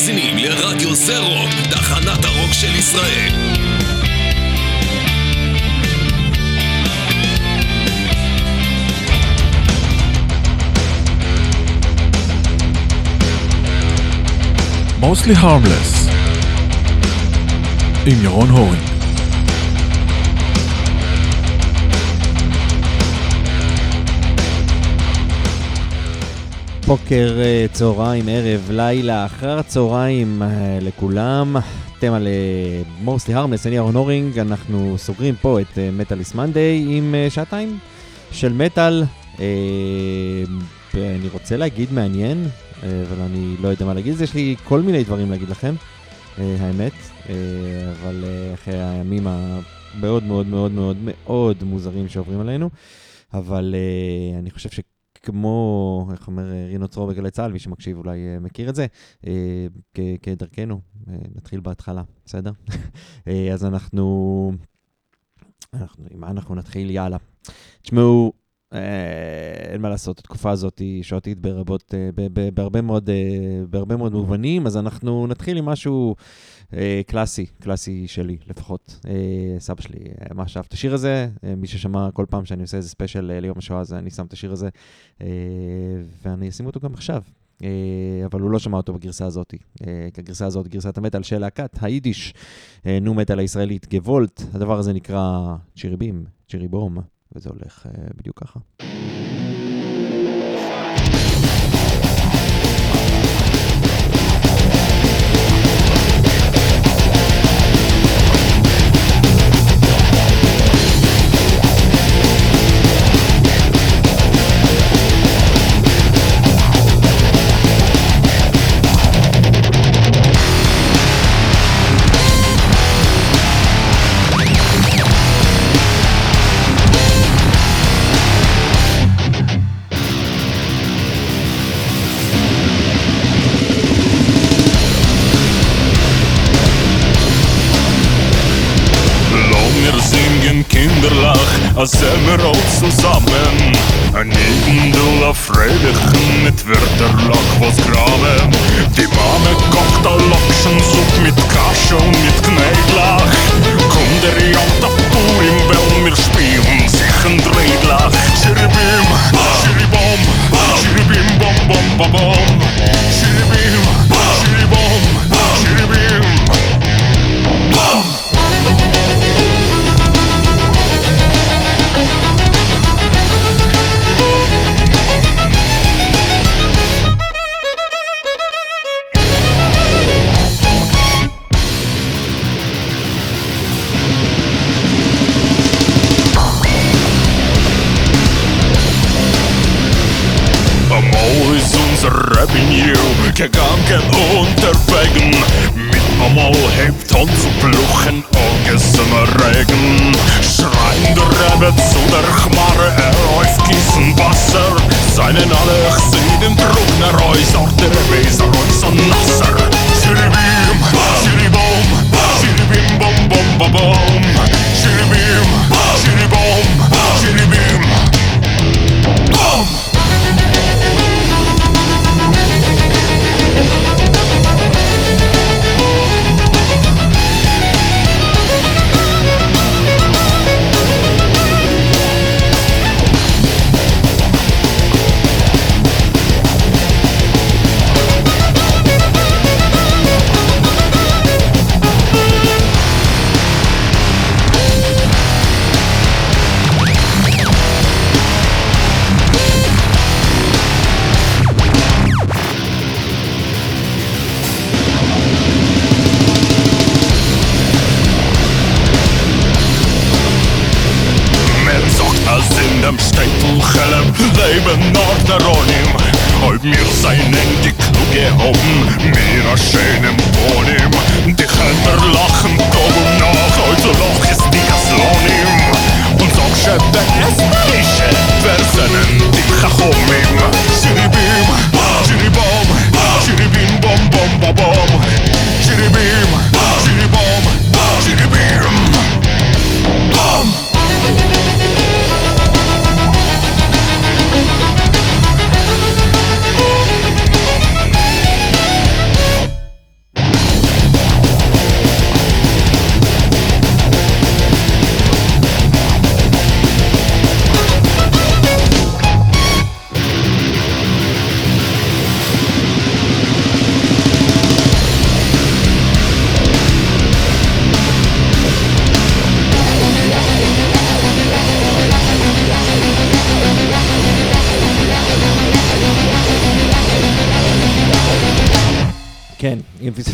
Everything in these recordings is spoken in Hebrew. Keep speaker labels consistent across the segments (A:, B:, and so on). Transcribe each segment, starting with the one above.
A: מאזינים לרדיו זה רוק, תחנת הרוק של ישראל.
B: Mostly Harmless עם ירון הורינג
C: בוקר, אה, צהריים, ערב, לילה, אחר הצהריים אה, לכולם. אתם על מורסלי הרמלס, אני אהרון הורינג, אנחנו סוגרים פה את מטאליס מנדיי עם אה, שעתיים של מטאל. אני רוצה להגיד מעניין, אבל אני לא יודע מה להגיד, יש לי כל מיני דברים להגיד לכם, האמת, אבל אחרי הימים המאוד מאוד מאוד מאוד מאוד מוזרים שעוברים עלינו, אבל אני חושב ש... כמו, איך אומר אה, רינו צרור בגלי צה"ל, מי שמקשיב אולי אה, מכיר את זה, אה, כדרכנו, נתחיל בהתחלה, בסדר? אז אנחנו, אנחנו, עם מה אנחנו נתחיל? יאללה. תשמעו, אין מה לעשות, התקופה הזאת היא שעתית ברבות, בהרבה מאוד, בהרבה מאוד מובנים, אז אנחנו נתחיל עם משהו קלאסי, קלאסי שלי לפחות. אה, סבא שלי אה, ממש אהב את השיר הזה, מי ששמע כל פעם שאני עושה איזה ספיישל ליום השואה, אז אני שם את השיר הזה, ואני אשים אותו גם עכשיו. אבל הוא לא שמע אותו בגרסה הזאת. הגרסה הזאת, גרסת המטאל של להקת היידיש, נו מטאל הישראלית גוולט, הדבר הזה נקרא צ'יריבים, צ'יריבום, וזה הולך בדיוק ככה.
D: Wir auch zusammen. Neben du Freudigen mit Wörterlach was graben. Die Mame kocht a Lokschen Supp mit Kasche und mit Kneidlach. Komm der Janta pur im Bell, wir spielen sich ein Dreidlach. Schiribim, Schiribom, Schiribim, bom, bom, bom, bom. Schiribim, Schiribom, Schiribim, gegangen unterwegen. Mit einmal hebt zu Bluchen angesehener Regen. Schreien der Rebbe zu der Chmarre, er läuft gießen Wasser. Seinen alle sehen Trugner äußert der Weser äußern nasser. Schiribim, Schiribom, Schiribim, bom, bom, bom, bom. Schiribim, Schiribom, Schiribim,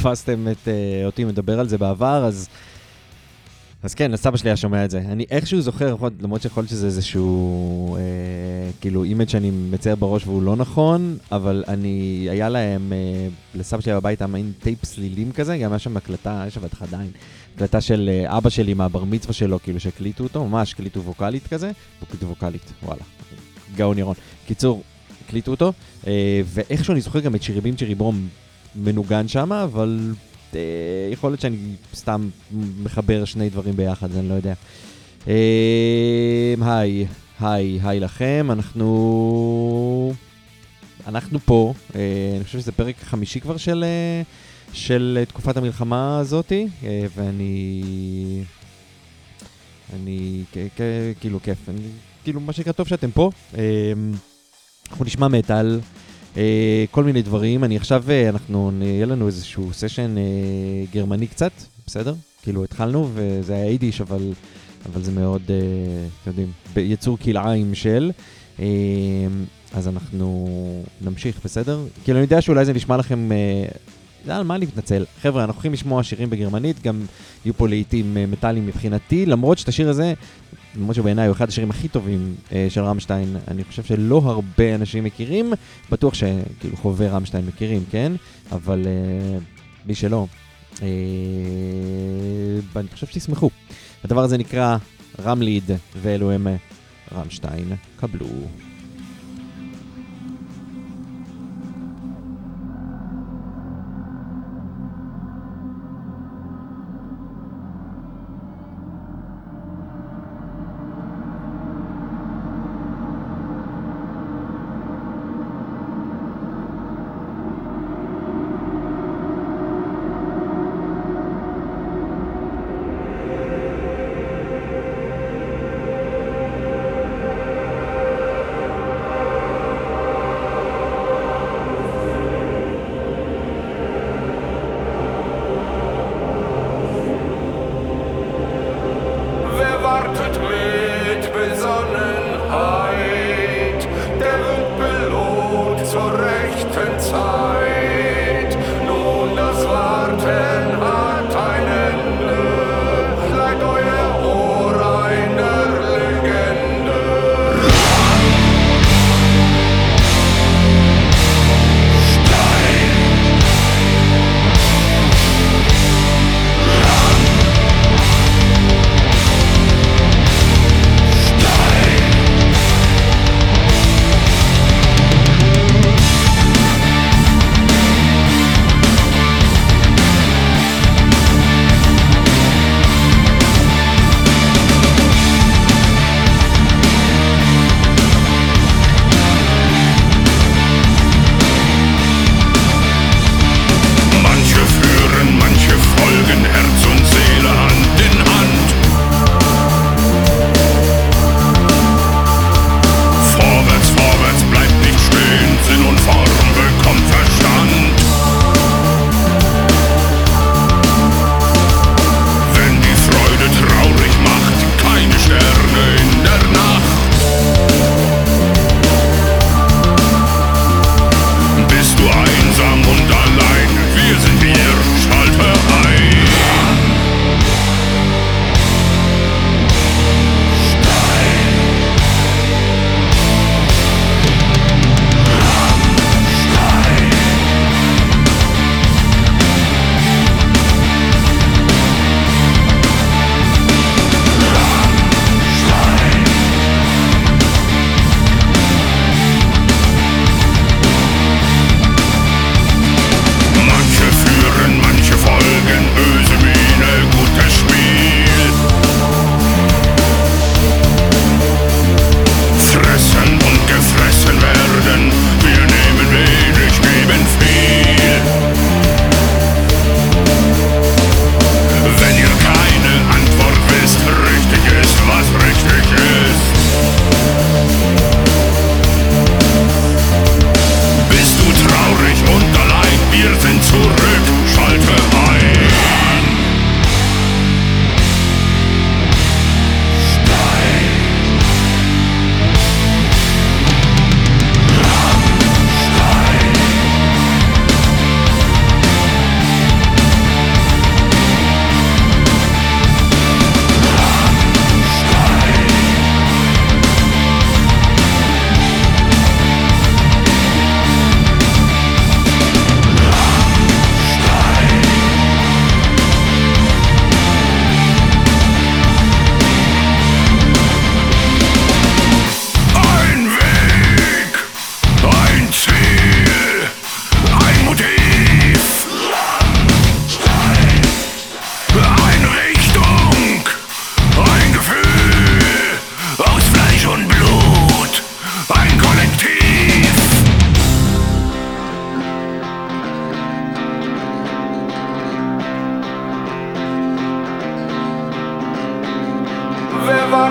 C: אם פספסתם את אה, אותי מדבר על זה בעבר, אז... אז כן, אז סבא שלי היה שומע את זה. אני איכשהו זוכר, למרות שיכול להיות שזה איזשהו, אה, כאילו, image שאני מצייר בראש והוא לא נכון, אבל אני, היה להם, אה, לסבא שלי בבית היה מעין טייפ סלילים כזה, גם היה שם הקלטה, יש שם בטח עדיין, הקלטה של אה, אבא שלי מהבר מצווה שלו, כאילו שהקליטו אותו, ממש הקליטו ווקאלית כזה, הקליטו ווקאלית, וואלה, גאון ירון. קיצור, הקליטו אותו, אה, ואיכשהו אני זוכר גם את שיריבים צ'יריבום מנוגן שם, אבל אה, יכול להיות שאני סתם מחבר שני דברים ביחד, אני לא יודע. אה, היי, היי, היי לכם, אנחנו... אנחנו פה, אה, אני חושב שזה פרק חמישי כבר של, אה, של תקופת המלחמה הזאתי, אה, ואני... אני... כ- כ- כאילו כיף, אני, כאילו מה שנקרא טוב שאתם פה. אה, אנחנו נשמע מטאל, כל מיני דברים. אני עכשיו, אה, אנחנו, יהיה לנו איזשהו סשן אה, גרמני קצת, בסדר? כאילו התחלנו, וזה היה יידיש, אבל, אבל זה מאוד, אה, אתם יודעים, ביצור כלאיים של. אה, אז אנחנו נמשיך, בסדר? כאילו, אני יודע שאולי זה נשמע לכם... אה, על מה אני מתנצל? חבר'ה, אנחנו הולכים לשמוע שירים בגרמנית, גם יהיו פה לעיתים אה, מטאליים מבחינתי, למרות שאת השיר הזה, למרות שבעיניי הוא אחד השירים הכי טובים אה, של רמשטיין, אני חושב שלא הרבה אנשים מכירים, בטוח שכאילו חובבי רמשטיין מכירים, כן? אבל אה, מי שלא, אה, ואני חושב שתשמחו. הדבר הזה נקרא רמליד, ואלו הם רמשטיין, קבלו.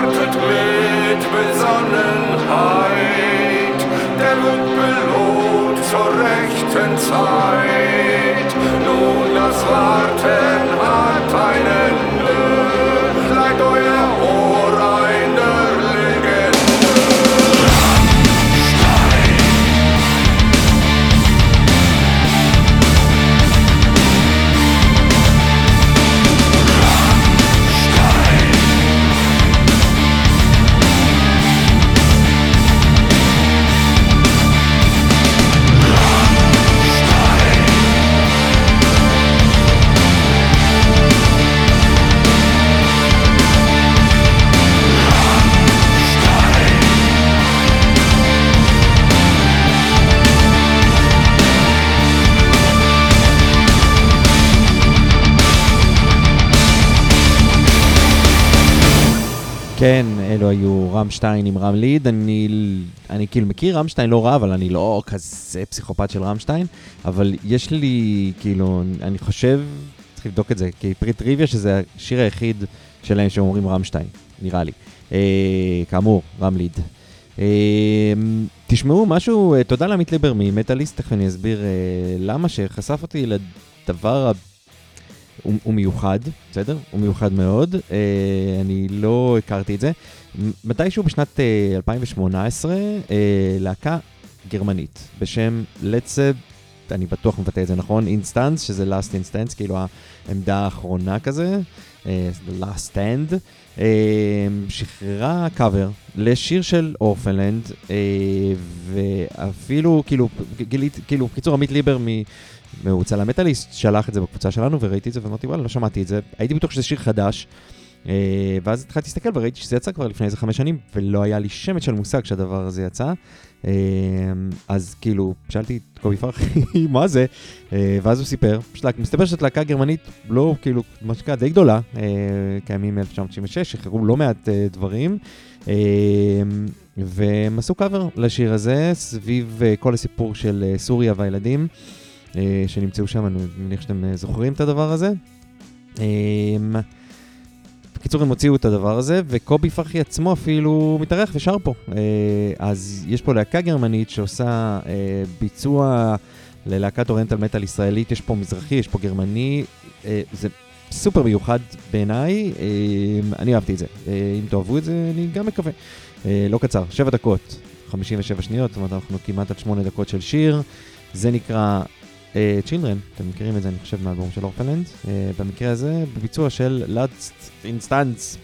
E: wartet mit Besonnenheit, der wird belohnt zur rechten Zeit. Nun das Warten.
C: כן, אלו היו רמשטיין עם רם ליד. אני, אני כאילו מכיר רמשטיין לא רע, אבל אני לא כזה פסיכופת של רמשטיין. אבל יש לי, כאילו, אני חושב, צריך לבדוק את זה, כפרי טריוויה, שזה השיר היחיד שלהם שאומרים רמשטיין, נראה לי. אה, כאמור, רם ליד. אה, תשמעו משהו, אה, תודה לעמית ליבר ממטאליסט, תכף אני אסביר אה, למה, שחשף אותי לדבר ה... הוא, הוא מיוחד, בסדר? הוא מיוחד מאוד, אה, אני לא הכרתי את זה. מתישהו בשנת אה, 2018, אה, להקה גרמנית בשם Letzte, אני בטוח מבטא את זה נכון, Instanz, שזה last instance, כאילו העמדה האחרונה כזה, the last stand, אה, שחררה קאבר לשיר של אורפנד לנד, אה, ואפילו, כאילו, גיליתי, כאילו, בקיצור, עמית ליבר מ... והוא צלם מטאליסט, שלח את זה בקבוצה שלנו וראיתי את זה ואמרתי וואלה לא שמעתי את זה, הייתי בטוח שזה שיר חדש. אה, ואז התחלתי להסתכל וראיתי שזה יצא כבר לפני איזה חמש שנים ולא היה לי שמץ של מושג שהדבר הזה יצא. אה, אז כאילו שאלתי את קובי פרחי מה זה? אה, ואז הוא סיפר, מסתבר שזאת להקה גרמנית לא כאילו מה שנקרא די גדולה, קיימים מ-1996, שחררו לא מעט דברים. והם עשו קאבר לשיר הזה סביב כל הסיפור של סוריה והילדים. אה, שנמצאו שם, אני מניח שאתם אה, זוכרים את הדבר הזה. אה, בקיצור, הם הוציאו את הדבר הזה, וקובי פרחי עצמו אפילו מתארח ושר פה. אה, אז יש פה להקה גרמנית שעושה ביצוע ללהקת אוריינטל מטאל ישראלית, יש פה מזרחי, יש פה גרמני, זה סופר מיוחד בעיניי, אה, אני אהבתי את זה. אם תאהבו את זה, אני גם מקווה. לא קצר, 7 דקות, 57 שניות, זאת אומרת, אנחנו כמעט עד 8 דקות של שיר. זה נקרא Children, אתם מכירים את זה, אני חושב, מהאלבום של אורפנד לנד. אה, במקרה הזה, בביצוע של Letzte Instanz.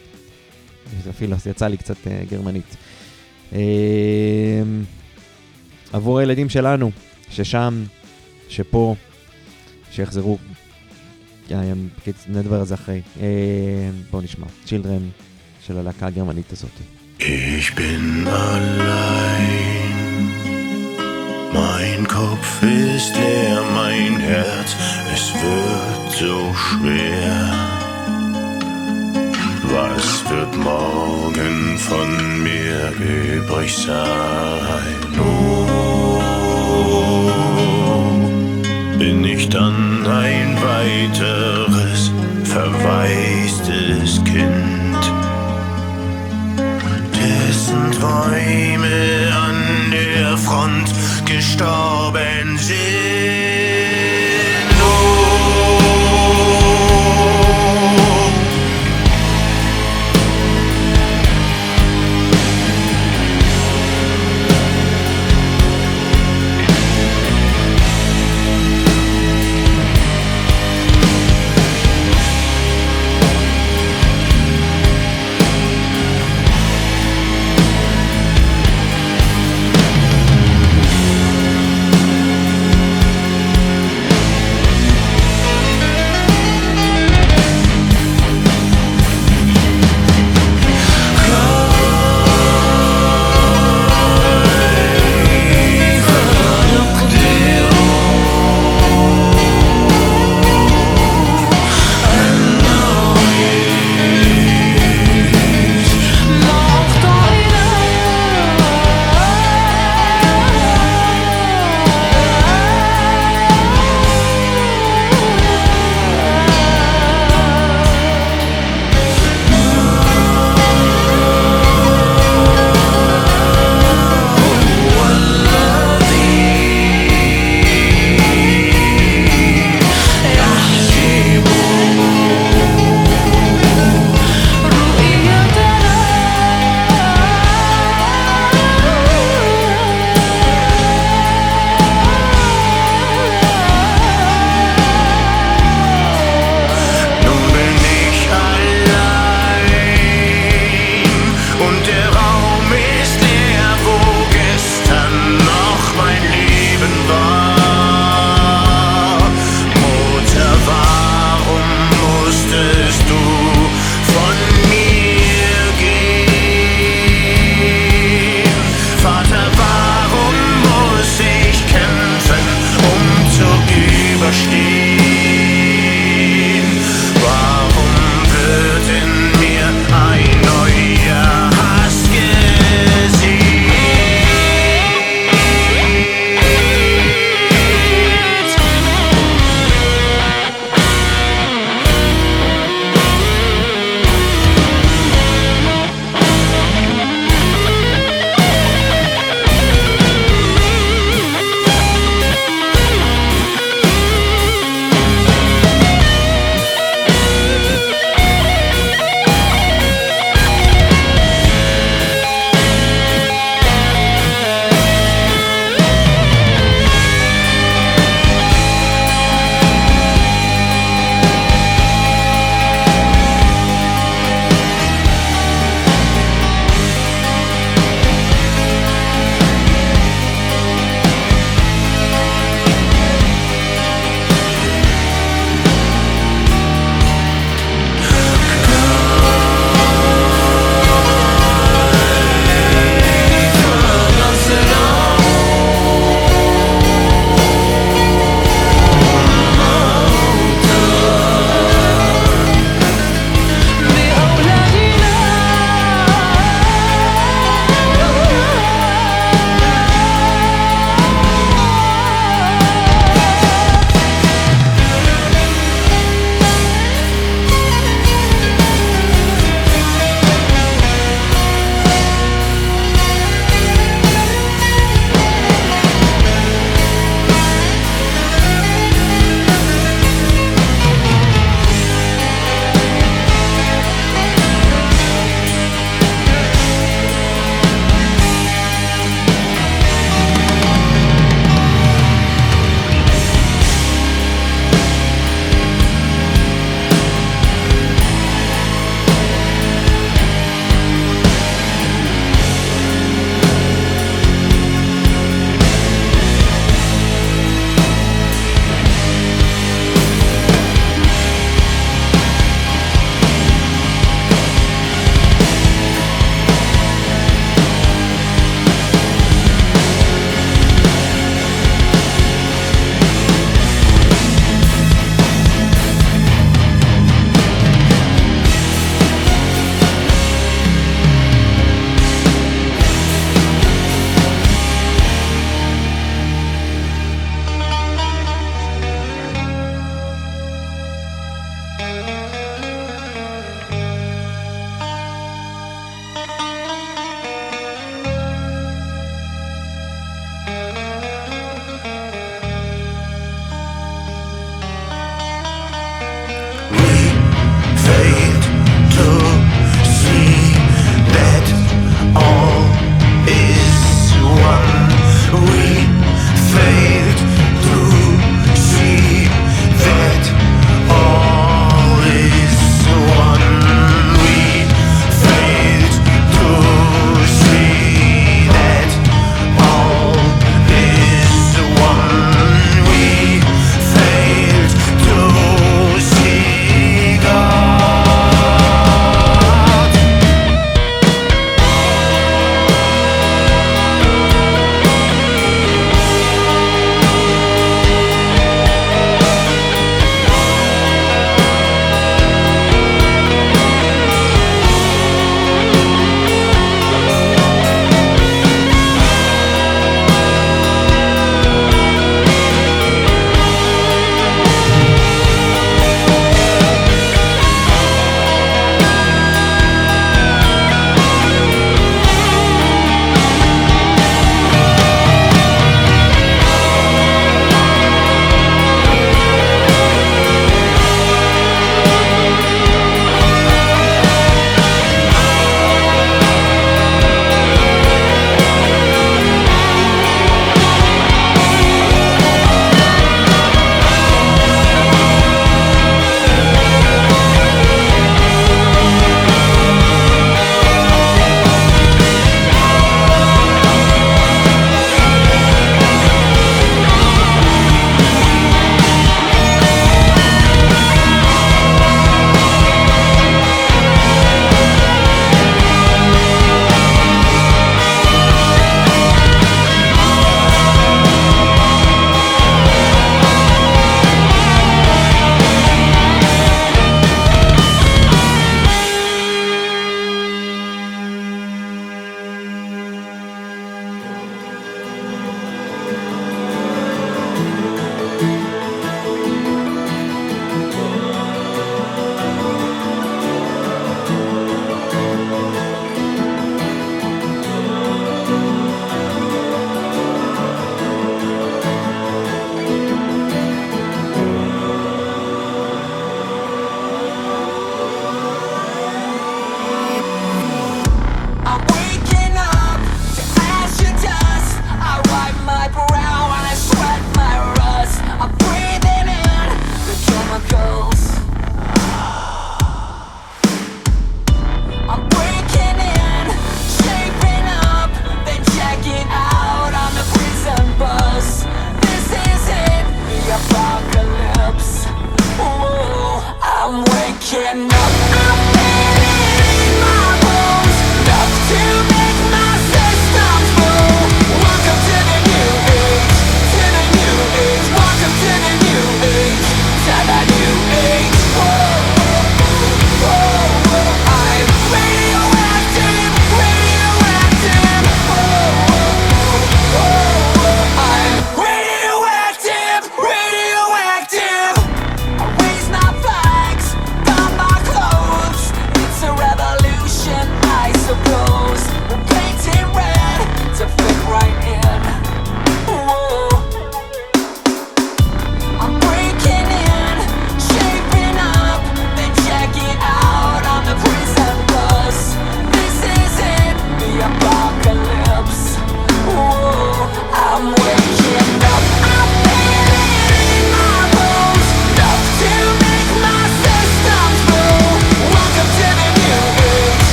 C: אפילו יצא לי קצת אה, גרמנית. עבור הילדים שלנו, ששם, שפה, שיחזרו. נדבר על זה אחרי. בואו נשמע. צ'ילדרן של הלהקה הגרמנית הזאת.
F: Ich bin allein. Mein Kopf ist leer, mein Herz, es wird so schwer. Was wird morgen von mir übrig sein? Oh, bin ich dann ein weiteres
G: Stoff.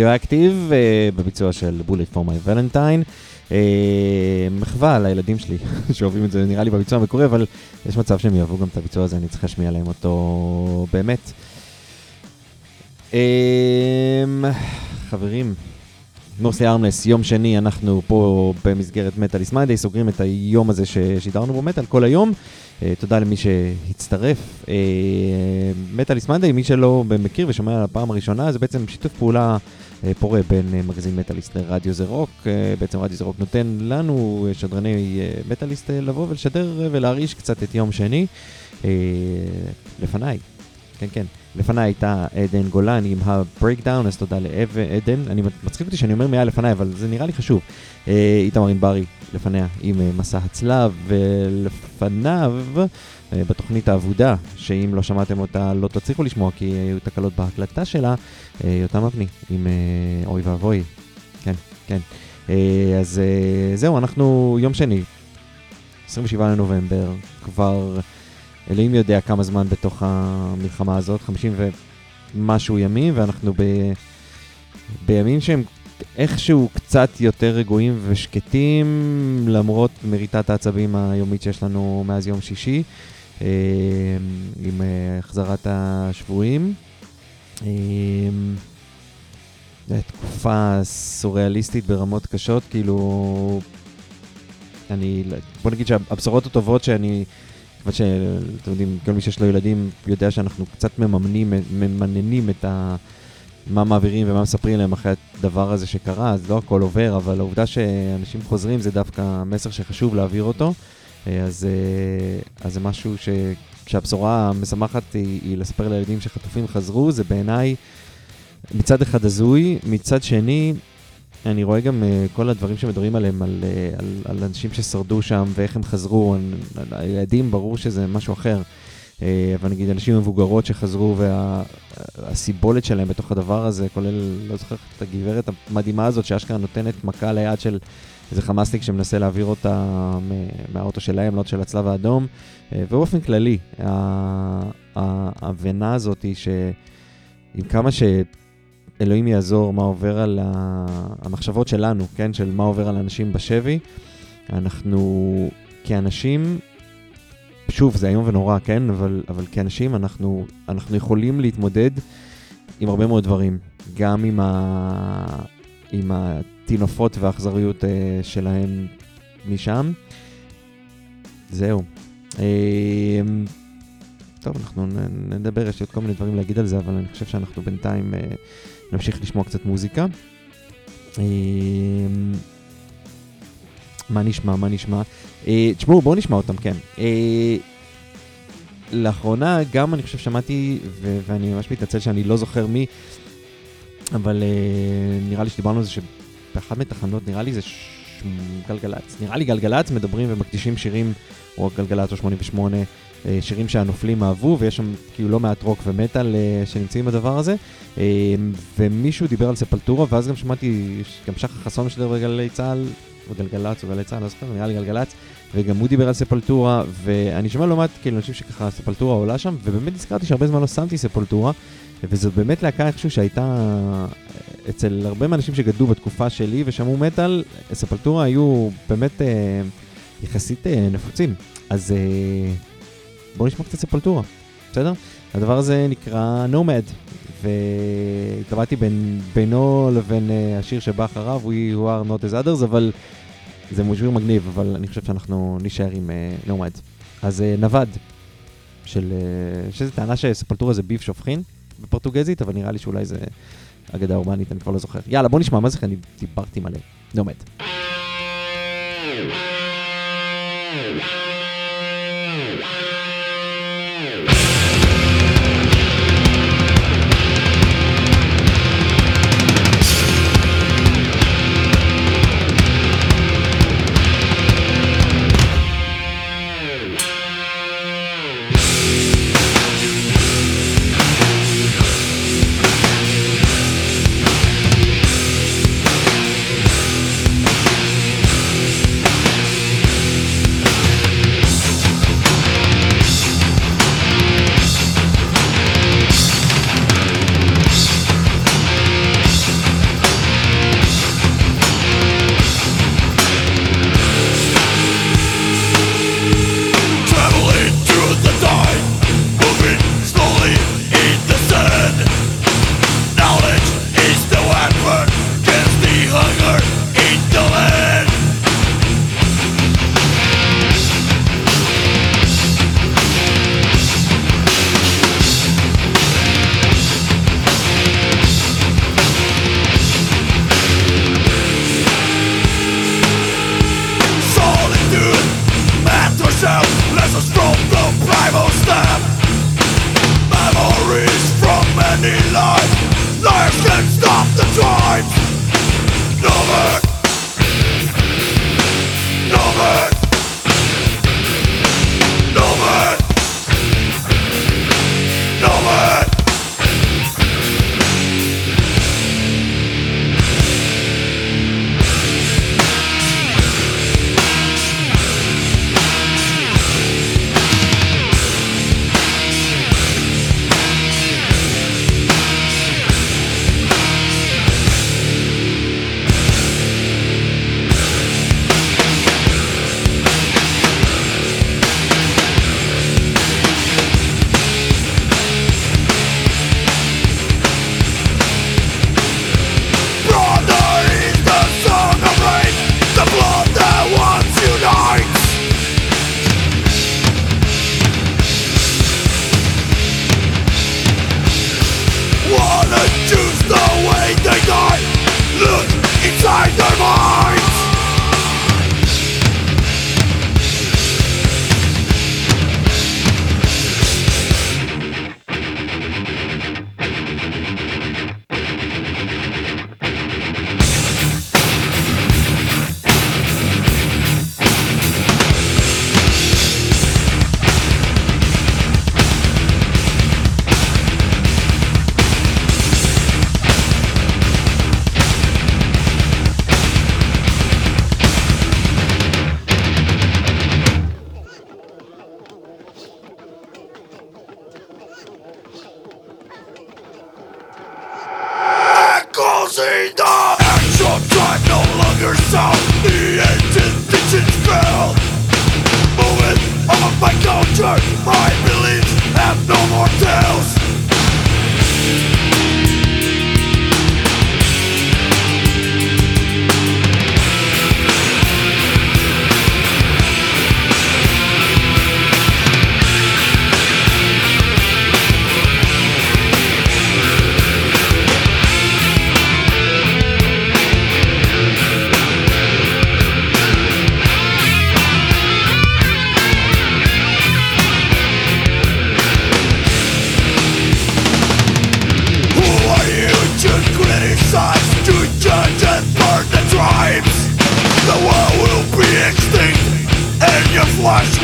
C: רדיואקטיב, uh, בביצוע של בולט פור מי ולנטיין. Uh, מחווה לילדים שלי שאוהבים את זה, נראה לי בביצוע המקורי, אבל יש מצב שהם יאהבו גם את הביצוע הזה, אני צריך להשמיע להם אותו באמת. Um, חברים, נוסי ארמלס, יום שני, אנחנו פה במסגרת מטאליס מיידי, סוגרים את היום הזה ששידרנו בו מטאל כל היום. Uh, תודה למי שהצטרף. Uh, מטאליסט Mayday, מי שלא מכיר ושומע על הפעם הראשונה, זה בעצם שיתוף פעולה אה, פורה בין אה, מגזין מטאליסט לרדיו זה רוק. אה, בעצם רדיו זה רוק נותן לנו, שדרני מטאליסט, לבוא ולשדר ולהרעיש קצת את יום שני. לפניי, כן, כן. לפניי הייתה עדן גולן עם ה Breakdown, אז תודה לעדן. אני מצחיק אותי שאני אומר מילה לפניי, אבל זה נראה לי חשוב. אה, איתמר ענברי לפניה עם אה, מסע הצלב, ולפניו אה, בתוכנית האבודה, שאם לא שמעתם אותה לא תצליחו לשמוע כי היו תקלות בהקלטה שלה, יותם אבני עם אוי ואבוי. כן, כן. אז זהו, אנחנו יום שני, 27 לנובמבר, כבר אלוהים יודע כמה זמן בתוך המלחמה הזאת, 50 ומשהו ימים, ואנחנו ב... בימים שהם איכשהו קצת יותר רגועים ושקטים, למרות מריטת העצבים היומית שיש לנו מאז יום שישי, אה, עם אה, החזרת השבויים. אה, תקופה סוריאליסטית ברמות קשות, כאילו... אני... בוא נגיד שהבשורות הטובות שאני... כיוון שאתם יודעים, כל מי שיש לו ילדים יודע שאנחנו קצת מממנים, ממננים את ה... מה מעבירים ומה מספרים להם אחרי הדבר הזה שקרה, אז לא הכל עובר, אבל העובדה שאנשים חוזרים זה דווקא מסר שחשוב להעביר אותו. אה, אז, אה, אז זה משהו ש... שהבשורה המשמחת היא, היא לספר לילדים שחטופים חזרו, זה בעיניי מצד אחד הזוי, מצד שני, אני רואה גם uh, כל הדברים שמדברים עליהם, על, uh, על, על אנשים ששרדו שם ואיך הם חזרו, על, הילדים ברור שזה משהו אחר, uh, אבל נגיד אנשים מבוגרות שחזרו והסיבולת שלהם בתוך הדבר הזה, כולל, לא זוכר את הגברת המדהימה הזאת שאשכרה נותנת מכה ליד של איזה חמאסניק שמנסה להעביר אותה מהאוטו שלהם, לא של הצלב האדום, uh, ובאופן כללי, ההבנה הזאת היא שעם כמה ש... אלוהים יעזור מה עובר על ה... המחשבות שלנו, כן? של מה עובר על אנשים בשבי. אנחנו כאנשים, שוב, זה איום ונורא, כן? אבל, אבל כאנשים אנחנו, אנחנו יכולים להתמודד עם הרבה מאוד דברים, גם עם, ה... עם הטינופות והאכזריות אה, שלהם משם. זהו. אה, טוב, אנחנו נדבר, יש לי עוד כל מיני דברים להגיד על זה, אבל אני חושב שאנחנו בינתיים אה, נמשיך לשמוע קצת מוזיקה. אה, מה נשמע, מה נשמע? אה, תשמעו, בואו נשמע אותם, כן. אה, לאחרונה גם אני חושב שמעתי, ו- ואני ממש מתנצל שאני לא זוכר מי, אבל אה, נראה לי שדיברנו על זה שבאחת מתחנות, נראה לי זה ש... גלגלצ. נראה לי גלגלצ מדברים ומקדישים שירים, או גלגלצ או 88, אה, שירים שהנופלים אהבו, ויש שם כאילו לא מעט רוק ומטאל אה, שנמצאים בדבר הזה. אה, ומישהו דיבר על ספלטורה, ואז גם שמעתי, גם שחר חסון משדר בגלי צה"ל, בגלגלצ או גלי צה"ל, לא זוכר, נראה לי גלגלצ, וגם הוא דיבר על ספלטורה, ואני שומע לא מעט כאילו אנשים שככה ספלטורה עולה שם, ובאמת נזכרתי שהרבה זמן לא שמתי ספלטורה, וזאת באמת להקה איכשהו שהייתה אה, אצל הרבה מהאנשים שגדלו בתקופה שלי ושמעו מטאל, ספלטורה היו באמת אה, יחסית אה, נפוצים. אז אה, בואו נשמע קצת ספלטורה, בסדר? הדבר הזה נקרא נומד, והתלבטתי בין, בינו לבין אה, השיר שבא אחריו, We are not as others, אבל זה שיר מגניב, אבל אני חושב שאנחנו נישאר עם נומד. אז אה, נווד, של, אה, שזו טענה שספלטורה זה ביף שופכין בפורטוגזית, אבל נראה לי שאולי זה אגדה אורבנית, אני כבר לא זוכר. יאללה, בוא נשמע, מה זה, אני דיברתי מלא. נומד.
H: Traveling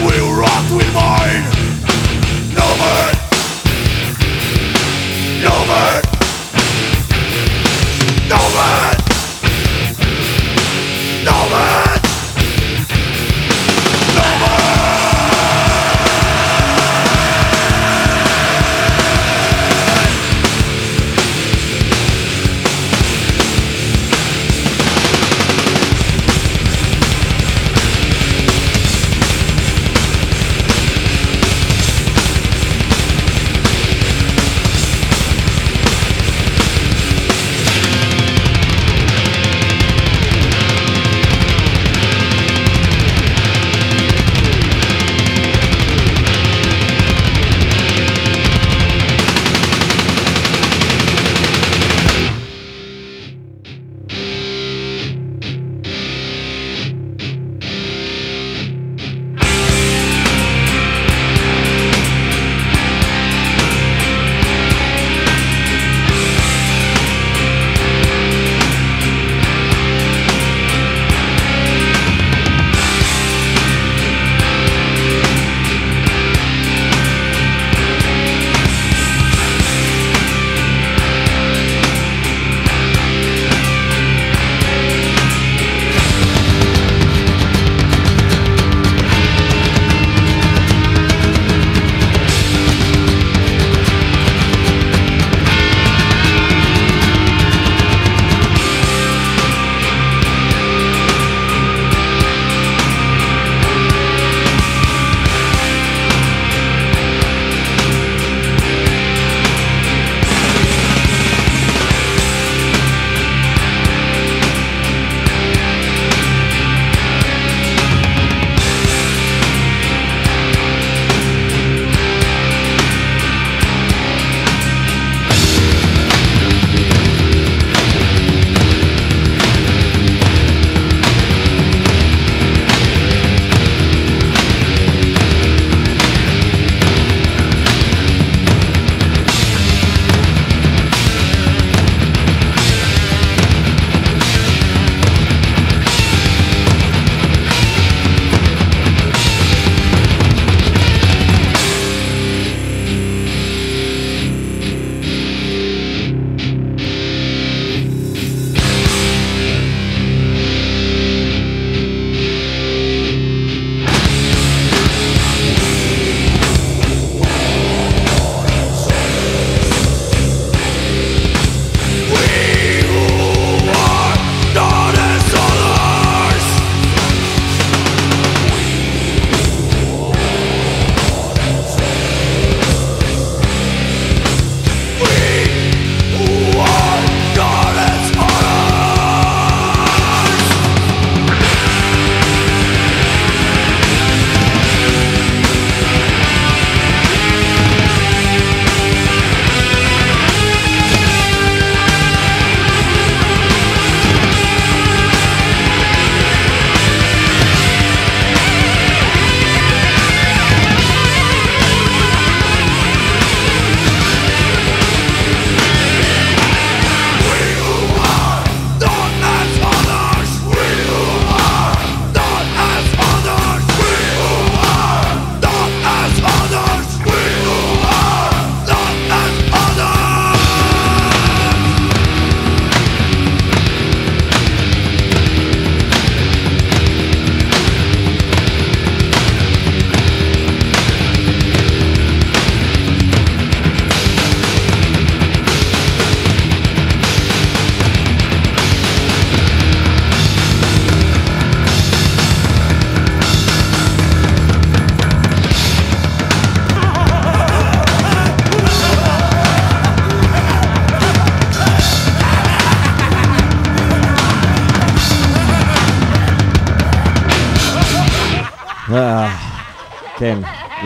I: will rot with mine.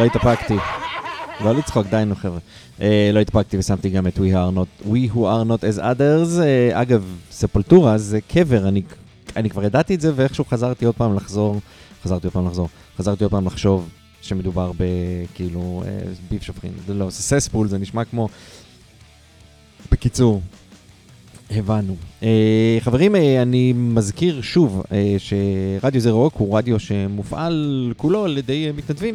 C: לא התאפקתי. לא לצחוק, די נו חבר'ה. אה, לא התאפקתי ושמתי גם את We, are not, We Who are not as others. אה, אגב, ספולטורה זה קבר, אני, אני כבר ידעתי את זה ואיכשהו חזרתי עוד פעם לחזור, חזרתי עוד פעם לחזור, חזרתי עוד פעם לחשוב שמדובר בכאילו אה, ביף שופכין. זה לא, זה סספול, זה נשמע כמו... בקיצור, הבנו. אה, חברים, אה, אני מזכיר שוב אה, שרדיו זה רוק הוא רדיו שמופעל כולו על ידי אה, מתנדבים.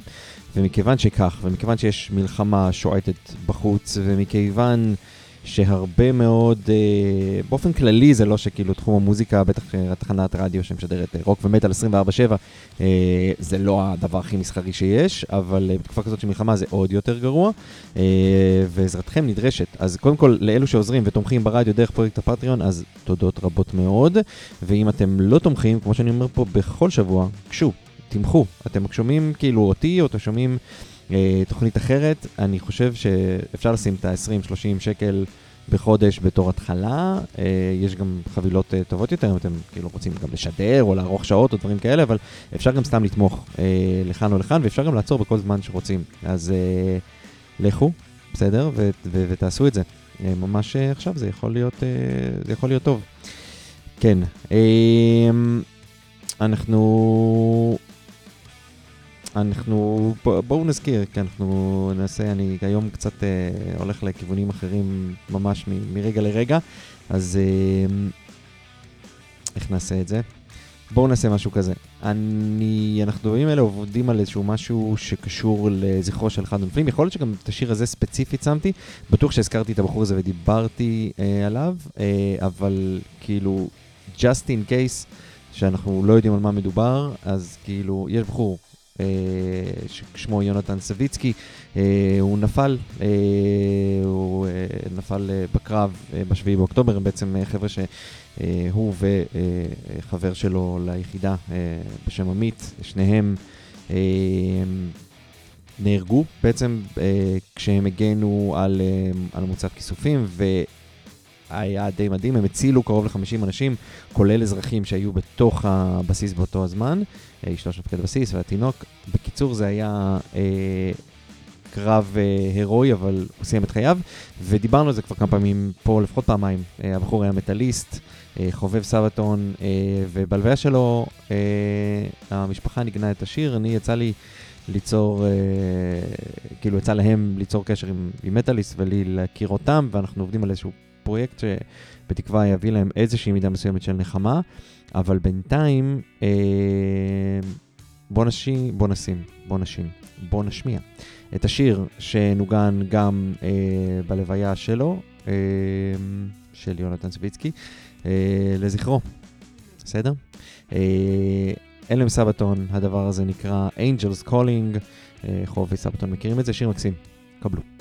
C: ומכיוון שכך, ומכיוון שיש מלחמה שועטת בחוץ, ומכיוון שהרבה מאוד, אה, באופן כללי זה לא שכאילו תחום המוזיקה, בטח אה, תחנת רדיו שמשדרת אה, רוק ומטאל 24/7, אה, זה לא הדבר הכי מסחרי שיש, אבל אה, בתקופה כזאת של מלחמה זה עוד יותר גרוע, אה, ועזרתכם נדרשת. אז קודם כל, לאלו שעוזרים ותומכים ברדיו דרך פרויקט הפטריון, אז תודות רבות מאוד, ואם אתם לא תומכים, כמו שאני אומר פה בכל שבוע, קשו, תמכו. אתם שומעים כאילו אותי, או אתם שומעים אה, תוכנית אחרת, אני חושב שאפשר לשים את ה-20-30 שקל בחודש בתור התחלה. אה, יש גם חבילות אה, טובות יותר, אם אתם כאילו רוצים גם לשדר או לערוך שעות או דברים כאלה, אבל אפשר גם סתם לתמוך אה, לכאן או לכאן, ואפשר גם לעצור בכל זמן שרוצים. אז אה, לכו, בסדר? ו- ו- ותעשו את זה. אה, ממש אה, עכשיו זה יכול להיות, אה, זה יכול להיות טוב. כן. אה, אנחנו... אנחנו, בוא- בואו נזכיר, כי אנחנו נעשה, אני היום קצת אה, הולך לכיוונים אחרים ממש מ- מרגע לרגע, אז אה, איך נעשה את זה? בואו נעשה משהו כזה. אני, אנחנו בימים אלה עובדים על איזשהו משהו שקשור לזכרו של אחד הנופלים. יכול להיות שגם את השיר הזה ספציפית שמתי. בטוח שהזכרתי את הבחור הזה ודיברתי אה, עליו, אה, אבל כאילו, just in case שאנחנו לא יודעים על מה מדובר, אז כאילו, יש בחור ששמו יונתן סביצקי, אה, הוא נפל, אה, הוא אה, נפל אה, בקרב אה, ב-7 באוקטובר, הם בעצם אה, חבר'ה שהוא וחבר שלו ליחידה אה, בשם עמית, שניהם אה, נהרגו בעצם אה, כשהם הגנו על, אה, על מוצב כיסופים, והיה די מדהים, הם הצילו קרוב ל-50 אנשים, כולל אזרחים שהיו בתוך הבסיס באותו הזמן, אה, אשתו של מפקד הבסיס והתינוק. בקיצור, זה היה אה, קרב אה, הירואי, אבל הוא סיים את חייו, ודיברנו על זה כבר כמה פעמים פה, לפחות פעמיים. אה, הבחור היה מטאליסט, אה, חובב סבתון, אה, ובלוויה שלו אה, המשפחה ניגנה את השיר, אני יצא לי ליצור, אה, כאילו יצא להם ליצור קשר עם, עם מטאליסט ולי להכיר אותם, ואנחנו עובדים על איזשהו פרויקט שבתקווה יביא להם איזושהי מידה מסוימת של נחמה, אבל בינתיים אה, בוא נשים, בוא נשים, בוא נשים, בוא נשמיע את השיר שנוגן גם אה, בלוויה שלו, אה, של יונתן סביצקי, אה, לזכרו, בסדר? אה, אלם סבתון, הדבר הזה נקרא Angels Calling, אה, חובבי סבתון מכירים את זה, שיר מקסים, קבלו.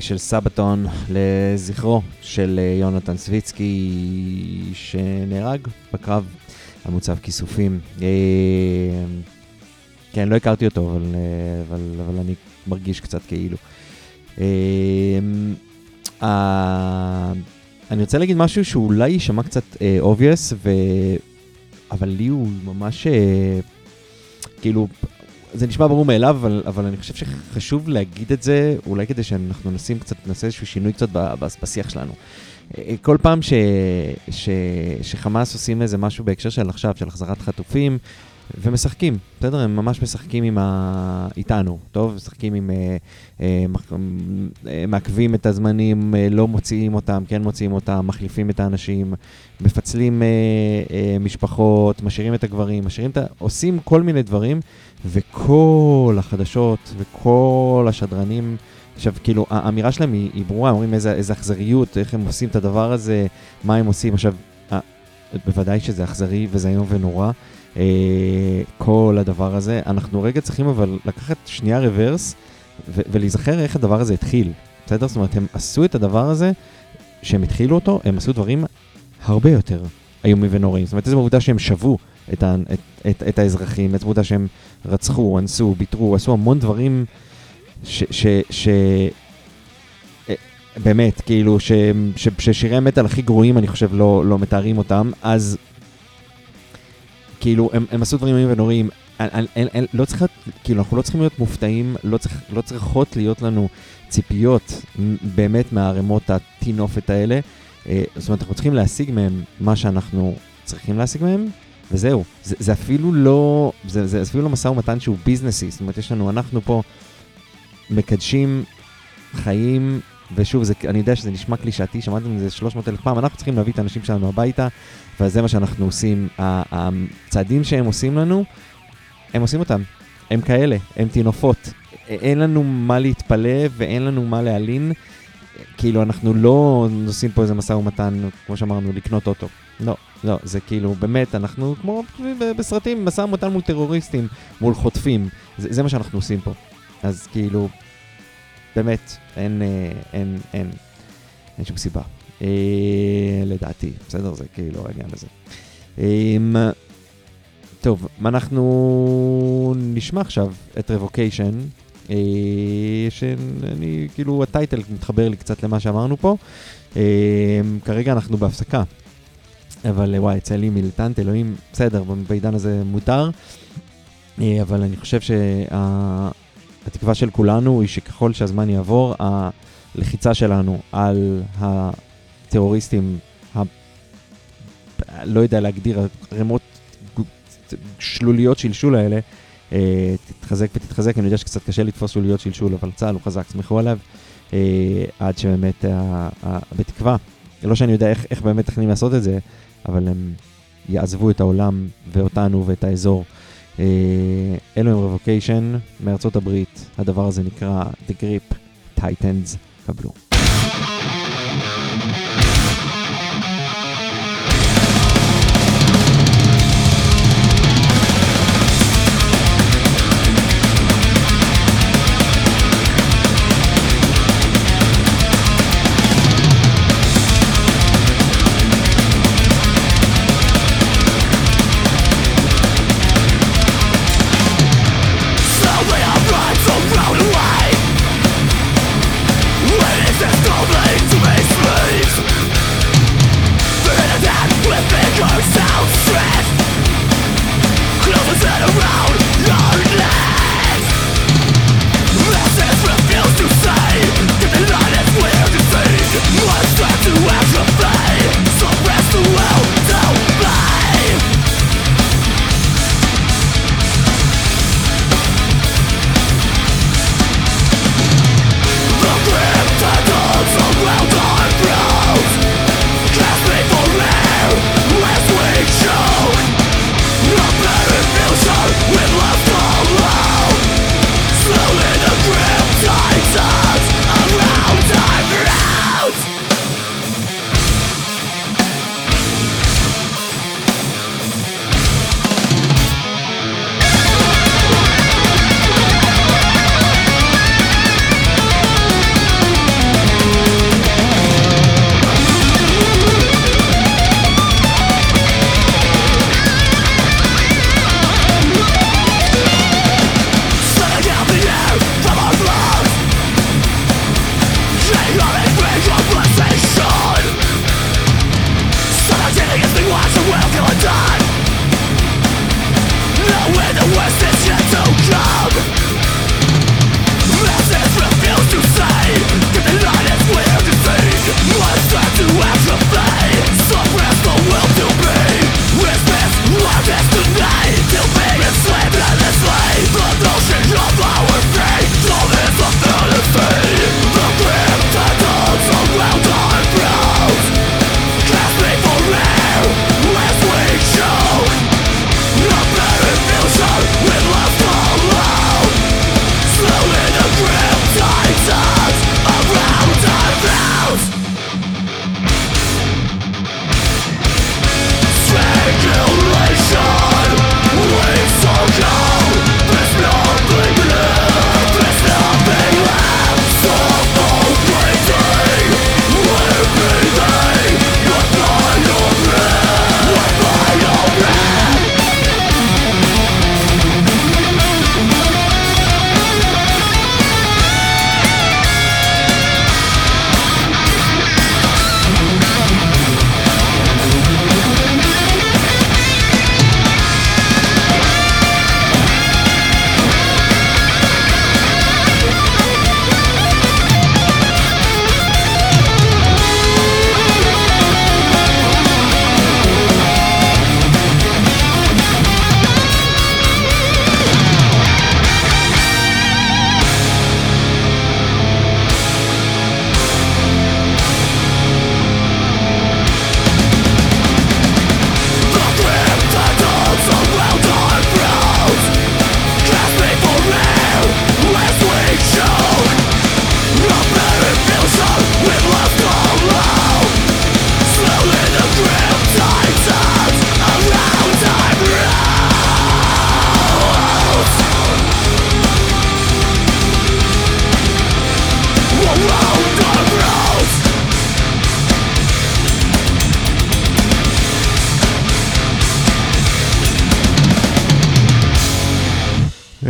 C: של סבתון לזכרו של אה, יונתן סוויצקי שנהרג בקרב על מוצב כיסופים. אה, כן, לא הכרתי אותו, אבל, אה, אבל, אבל אני מרגיש קצת כאילו. אני רוצה להגיד משהו שאולי יישמע קצת obvious, ו... אבל לי הוא ממש, כאילו, זה נשמע ברור מאליו, אבל, אבל אני חושב שחשוב להגיד את זה, אולי כדי שאנחנו נשים קצת, נעשה איזשהו שינוי קצת בשיח שלנו. אה, כל פעם ש, ש, שחמאס עושים איזה משהו בהקשר של עכשיו, של החזרת חטופים, ומשחקים, בסדר? הם ממש משחקים עם ה... איתנו, טוב? משחקים עם... אה, אה, אה, מעכבים את הזמנים, אה, לא מוציאים אותם, כן מוציאים אותם, מחליפים את האנשים, מפצלים אה, אה, משפחות, משאירים את הגברים, משאירים את ה... עושים כל מיני דברים, וכל החדשות וכל השדרנים, עכשיו, כאילו, האמירה שלהם היא, היא ברורה, אומרים איזה, איזה אכזריות, איך הם עושים את הדבר הזה, מה הם עושים. עכשיו, בוודאי שזה אכזרי וזה איום ונורא, אה, כל הדבר הזה. אנחנו רגע צריכים אבל לקחת שנייה רוורס ולהיזכר איך הדבר הזה התחיל, בסדר? זאת אומרת, הם עשו את הדבר הזה, שהם התחילו אותו, הם עשו דברים הרבה יותר איומים ונוראים. זאת אומרת, עצם העובדה שהם שבו את, את, את, את האזרחים, עצם העובדה שהם רצחו, אנסו, ביטרו, עשו המון דברים ש... ש, ש אה, באמת, כאילו, ש, ש, ששירי המטאל הכי גרועים, אני חושב, לא, לא מתארים אותם, אז כאילו, הם, הם עשו דברים איומים ונוראים. לא צריך, כאילו, אנחנו לא צריכים להיות מופתעים, לא, צריך, לא צריכות להיות לנו ציפיות באמת מהערימות הטינופת האלה. אה, זאת אומרת, אנחנו צריכים להשיג מהם מה שאנחנו צריכים להשיג מהם, וזהו. זה, זה אפילו לא, זה, זה אפילו לא משא ומתן שהוא ביזנסי. זאת אומרת, יש לנו, אנחנו פה מקדשים חיים, ושוב, זה, אני יודע שזה נשמע קלישאתי, שמעתם את זה 300 אלף פעם, אנחנו צריכים להביא את האנשים שלנו הביתה, וזה מה שאנחנו עושים. הצעדים שהם עושים לנו, הם עושים אותם. הם כאלה, הם טינופות. אין לנו מה להתפלא ואין לנו מה להלין. כאילו, אנחנו לא עושים פה איזה משא ומתן, כמו שאמרנו, לקנות אוטו. לא, לא, זה כאילו, באמת, אנחנו כמו בסרטים, משא ומתן מול טרוריסטים, מול חוטפים. זה, זה מה שאנחנו עושים פה. אז כאילו, באמת, אין, אה, אין, אין, אין שום סיבה. אה, לדעתי, בסדר? זה כאילו העניין הזה. אה, טוב, אנחנו נשמע עכשיו את רבוקיישן, אה, שאני, כאילו, הטייטל מתחבר לי קצת למה שאמרנו פה. אה, כרגע אנחנו בהפסקה, אבל וואי, יצא לי מיליטנט, אלוהים, בסדר, בעידן הזה מותר, אה, אבל אני חושב שהתקווה של כולנו היא שככל שהזמן יעבור, הלחיצה שלנו על הטרוריסטים, ה... לא יודע להגדיר, הרמות שלוליות שלשול האלה, אה, תתחזק ותתחזק, אני יודע שקצת קשה לתפוס שלוליות שלשול, אבל צה"ל הוא חזק, סמכו עליו, אה, עד שבאמת, בתקווה, לא שאני יודע איך, איך באמת מתכננים לעשות את זה, אבל הם יעזבו את העולם ואותנו ואת האזור. אה, אלו הם רבוקיישן מארצות הברית, הדבר הזה נקרא The Grip Titans, קבלו.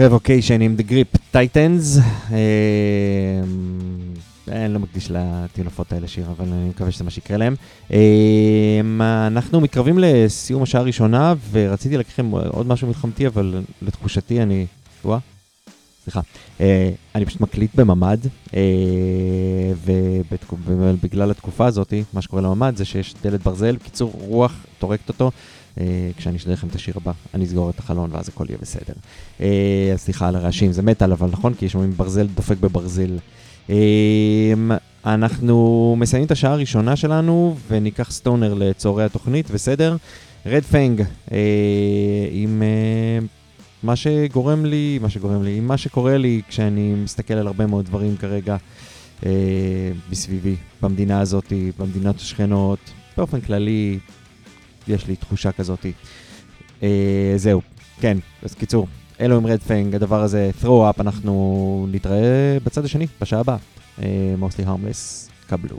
C: רבוקיישן עם Grip Titans. אה, אני לא מקדיש לטינופות האלה שיר, אבל אני מקווה שזה מה שיקרה להם. אה, אנחנו מתקרבים לסיום השעה הראשונה, ורציתי לקחת עוד משהו מלחמתי, אבל לתחושתי אני... וואה, סליחה. אה, אני פשוט מקליט בממ"ד, אה, ובגלל התקופה הזאת, מה שקורה לממ"ד זה שיש דלת ברזל, קיצור רוח טורקת אותו. אה, כשאני אשדר לכם את השיר הבא, אני אסגור את החלון ואז הכל יהיה בסדר. אה, אז סליחה על הרעשים, זה מטאל אבל נכון? כי שומעים ברזל דופק בברזל. אה, אנחנו מסיימים את השעה הראשונה שלנו וניקח סטונר לצהרי התוכנית, בסדר? רד פנג, עם מה שגורם לי, מה שגורם לי, עם מה שקורה לי כשאני מסתכל על הרבה מאוד דברים כרגע מסביבי, במדינה הזאת, במדינות השכנות, באופן כללי, יש לי תחושה כזאת. אה, זהו, כן, אז קיצור, אלו עם רד פנג, הדבר הזה, throw up, אנחנו נתראה בצד השני, בשעה הבאה. אה, mostly harmless, קבלו.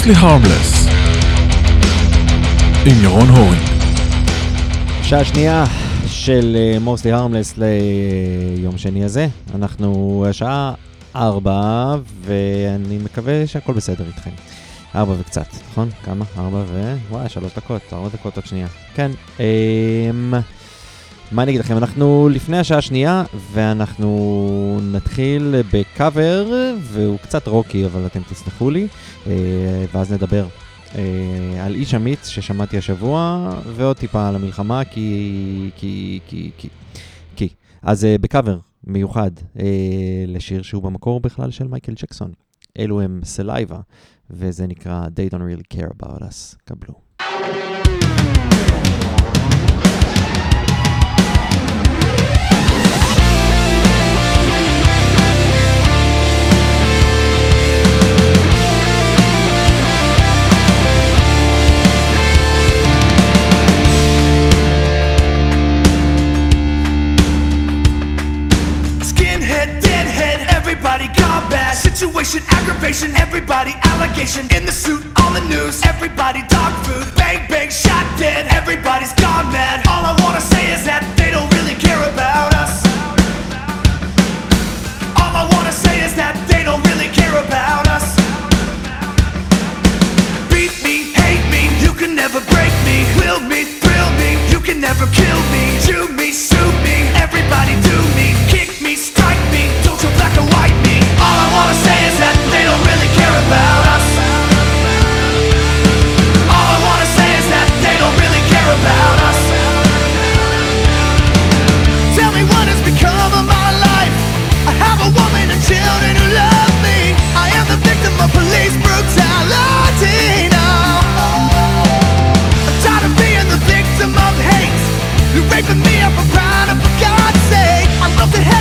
B: Mostly harmless. עם ירון הורינג.
C: שעה שנייה של אה, מוסלי הרמלס ליום שני הזה. אנחנו השעה ארבע, ואני מקווה שהכל בסדר איתכם. ארבע וקצת, נכון? כמה? ארבע ו... וואי, שלוש דקות, ארבע דקות עוד שנייה. כן. אמ... מה אני אגיד לכם? אנחנו לפני השעה השנייה, ואנחנו נתחיל בקאבר, והוא קצת רוקי, אבל אתם תסלחו לי, אה, ואז נדבר אה, על איש אמיץ ששמעתי השבוע, ועוד טיפה על המלחמה, כי... כי... כי... כי... כי. אז אה, בקאבר מיוחד אה, לשיר שהוא במקור בכלל של מייקל ג'קסון. אלו הם סלייבה, וזה נקרא They Don't Really Care About Us. קבלו.
G: Situation, aggravation, everybody allegation. In the suit, on the news, everybody dog food. Bang, bang, shot dead, everybody's gone mad. All I wanna say is that they don't really care about us. All I wanna say is that they don't really care about us. Beat me, hate me, you can never break me. Will me, thrill me, you can never kill me. Chew me, sue me, everybody do me, for me, I'm for pride, for God's sake. I'm about to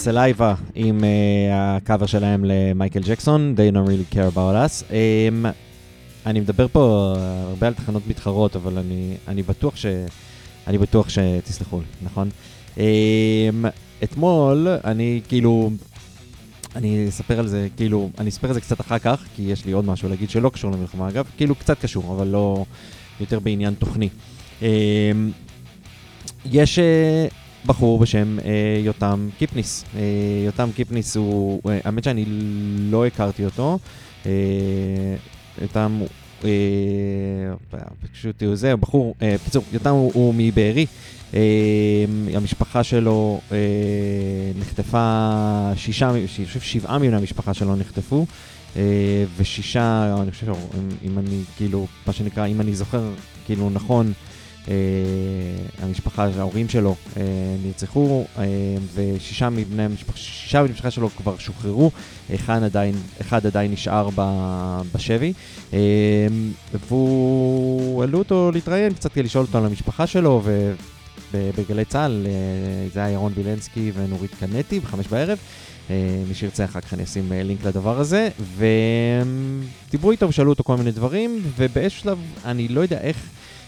C: סלייבה עם uh, הקאבר שלהם למייקל ג'קסון, They don't really care about us. Um, אני מדבר פה הרבה על תחנות מתחרות, אבל אני, אני בטוח ש... אני בטוח שתסלחו לי, נכון? Um, אתמול אני כאילו אני אספר על זה, כאילו, אני אספר על זה קצת אחר כך, כי יש לי עוד משהו להגיד שלא קשור למלחמה, אגב, כאילו קצת קשור, אבל לא יותר בעניין תוכני. אמ, יש אה, בחור בשם אה, יותם קיפניס. אה, יותם קיפניס הוא, אה, האמת שאני לא הכרתי אותו. אה, יותם הוא... אה, פשוט הוא זה, בחור, אה, בקיצור, יותם הוא, הוא מבארי. אה, המשפחה שלו אה, נחטפה, שישה, אני חושב שבעה מבני המשפחה שלו נחטפו, אה, ושישה, אני חושב, אם, אני כאילו, מה שנקרא, אם אני זוכר כאילו נכון, אה, המשפחה, ההורים שלו אה, נרצחו, אה, ושישה מבני המשפחה, שישה מבני המשפחה שלו כבר שוחררו, אחד עדיין, אחד עדיין נשאר ב, בשבי, אה, והוא, העלו אותו להתראיין קצת לשאול אותו על המשפחה שלו, ו... בגלי צה"ל, אה, זה היה ירון וילנסקי ונורית קנטי בחמש בערב. אה, מי שירצה אחר כך אני אשים אה, לינק לדבר הזה, ודיברו איתו ושאלו אותו כל מיני דברים, ובאיזשהו שלב, אני לא יודע איך,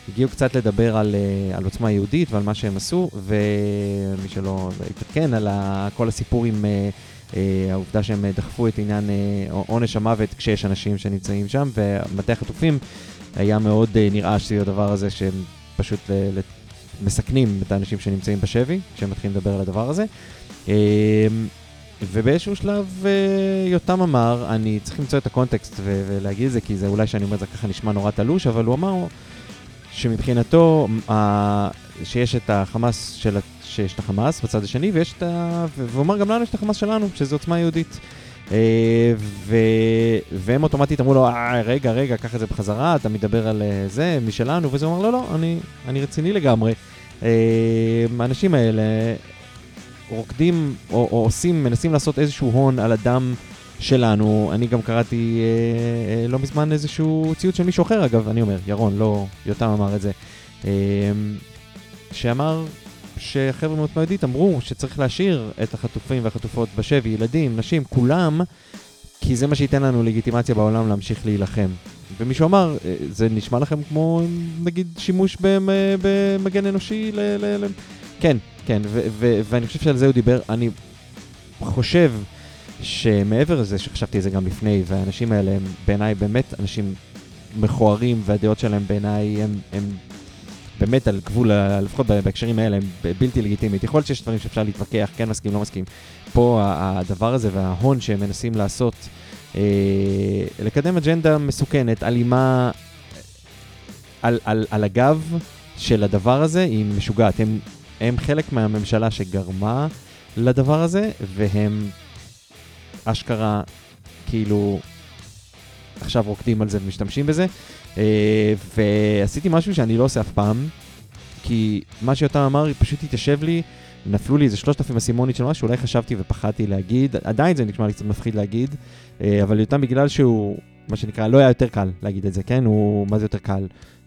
C: הגיעו קצת לדבר על, אה, על עוצמה יהודית ועל מה שהם עשו, ומי שלא התעדכן על כל הסיפור עם אה, אה, העובדה שהם דחפו את עניין עונש המוות כשיש אנשים שנמצאים שם, ומטה החטופים היה מאוד נרעש סביב הדבר הזה, שהם פשוט מסכנים את האנשים שנמצאים בשבי, כשהם מתחילים לדבר על הדבר הזה. ובאיזשהו שלב יותם אמר, אני צריך למצוא את הקונטקסט ולהגיד את זה, כי זה אולי שאני אומר את זה ככה נשמע נורא תלוש, אבל הוא אמר שמבחינתו, ה- שיש את החמאס של, שיש את החמאס בצד השני, ויש את ה... והוא אמר גם לנו יש את החמאס שלנו, שזה עוצמה יהודית. אה, ו... והם אוטומטית אמרו לו, אה, רגע, רגע, קח את זה בחזרה, אתה מדבר על אה, זה, משלנו, וזה הוא אמר, לא, לא, אני, אני רציני לגמרי. האנשים האלה רוקדים או, או עושים, מנסים לעשות איזשהו הון על הדם שלנו. אני גם קראתי אה, אה, לא מזמן איזשהו ציוץ של מישהו אחר, אגב, אני אומר, ירון, לא, יותם אמר את זה, אה, שאמר שחבר'ה מעוצמה יהודית אמרו שצריך להשאיר את החטופים והחטופות בשבי, ילדים, נשים, כולם, כי זה מה שייתן לנו לגיטימציה בעולם להמשיך להילחם. ומישהו אמר, "אה, זה נשמע לכם כמו נגיד שימוש במ- במגן אנושי ל... ל, ל... כן, כן, ואני חושב שעל זה הוא דיבר. אני חושב שמעבר לזה שחשבתי על זה גם לפני, והאנשים האלה הם בעיניי באמת אנשים מכוערים, והדעות שלהם בעיניי הם, הם באמת על גבול, לפחות בהקשרים האלה, הם בלתי לגיטימית. יכול להיות שיש דברים שאפשר להתווכח, כן מסכים, לא מסכים. פה הדבר הזה וההון שהם מנסים לעשות, אה, לקדם אג'נדה מסוכנת, אלימה, על, על, על הגב של הדבר הזה, היא משוגעת. הם, הם חלק מהממשלה שגרמה לדבר הזה, והם אשכרה, כאילו, עכשיו רוקדים על זה ומשתמשים בזה. אה, ועשיתי משהו שאני לא עושה אף פעם, כי מה שיותם אמר, פשוט התיישב לי, נפלו לי איזה שלושת אלפים אסימונית של משהו, אולי חשבתי ופחדתי להגיד, עדיין זה נשמע לי קצת מפחיד להגיד, אה, אבל יותם בגלל שהוא, מה שנקרא, לא היה יותר קל להגיד את זה, כן? הוא, מה זה יותר קל?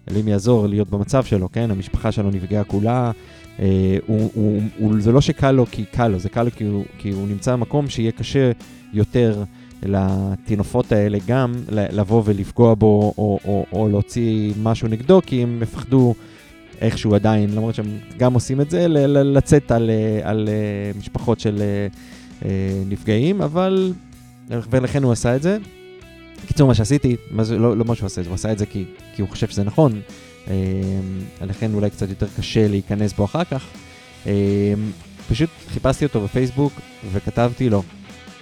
C: אלוהים יעזור להיות במצב שלו, כן? המשפחה שלו נפגעה כולה. אה, הוא, הוא, הוא, זה לא שקל לו כי קל לו, זה קל לו כי הוא, כי הוא נמצא במקום שיהיה קשה יותר לטינופות האלה גם לבוא ולפגוע בו או, או, או להוציא משהו נגדו, כי הם יפחדו איכשהו עדיין, למרות שהם גם עושים את זה, לצאת על, אה, על אה, משפחות של נפגעים, אבל... ולכן הוא עשה את זה. בקיצור, מה שעשיתי, מה זה, לא, לא מה שהוא עשה, הוא עשה את זה כי, כי הוא חושב שזה נכון, לכן אולי קצת יותר קשה להיכנס בו אחר כך. אה, פשוט חיפשתי אותו בפייסבוק וכתבתי לו,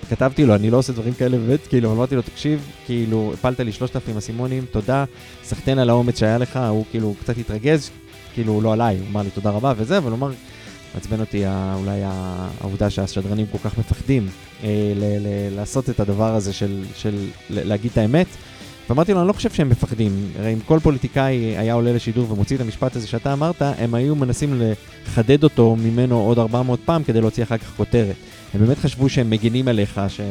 C: כתבתי לו, אני לא עושה דברים כאלה באמת, כאילו, אמרתי לו, תקשיב, כאילו, הפלת לי 3,000 אסימונים, תודה, סחטיין על האומץ שהיה לך, הוא כאילו קצת התרגז, כאילו, לא עליי, הוא אמר לי תודה רבה וזה, אבל הוא אמר, מעצבן אותי אולי העובדה שהשדרנים כל כך מפחדים אה, ל- ל- לעשות את הדבר הזה של, של להגיד את האמת. ואמרתי לו, אני לא חושב שהם מפחדים. הרי אם כל פוליטיקאי היה עולה לשידור ומוציא את המשפט הזה שאתה אמרת, הם היו מנסים לחדד אותו ממנו עוד 400 פעם כדי להוציא אחר כך כותרת. הם באמת חשבו שהם מגינים עליך, ש,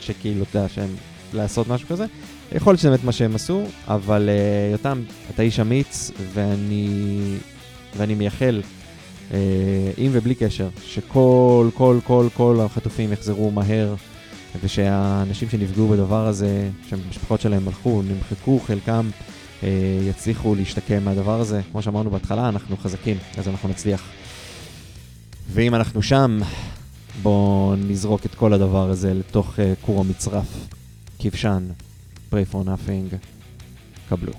C: שכאילו, אתה יודע, שהם לעשות משהו כזה. יכול להיות שזה באמת מה שהם עשו, אבל uh, יותם, אתה איש אמיץ, ואני, ואני מייחל, uh, עם ובלי קשר, שכל, כל, כל, כל החטופים יחזרו מהר, ושהאנשים שנפגעו בדבר הזה, שהמשפחות שלהם הלכו, נמחקו, חלקם uh, יצליחו להשתקם מהדבר הזה. כמו שאמרנו בהתחלה, אנחנו חזקים, אז אנחנו נצליח. ואם אנחנו שם,
G: בואו נזרוק את כל הדבר הזה לתוך אה, כור המצרף. כבשן, pray for nothing, קבלו.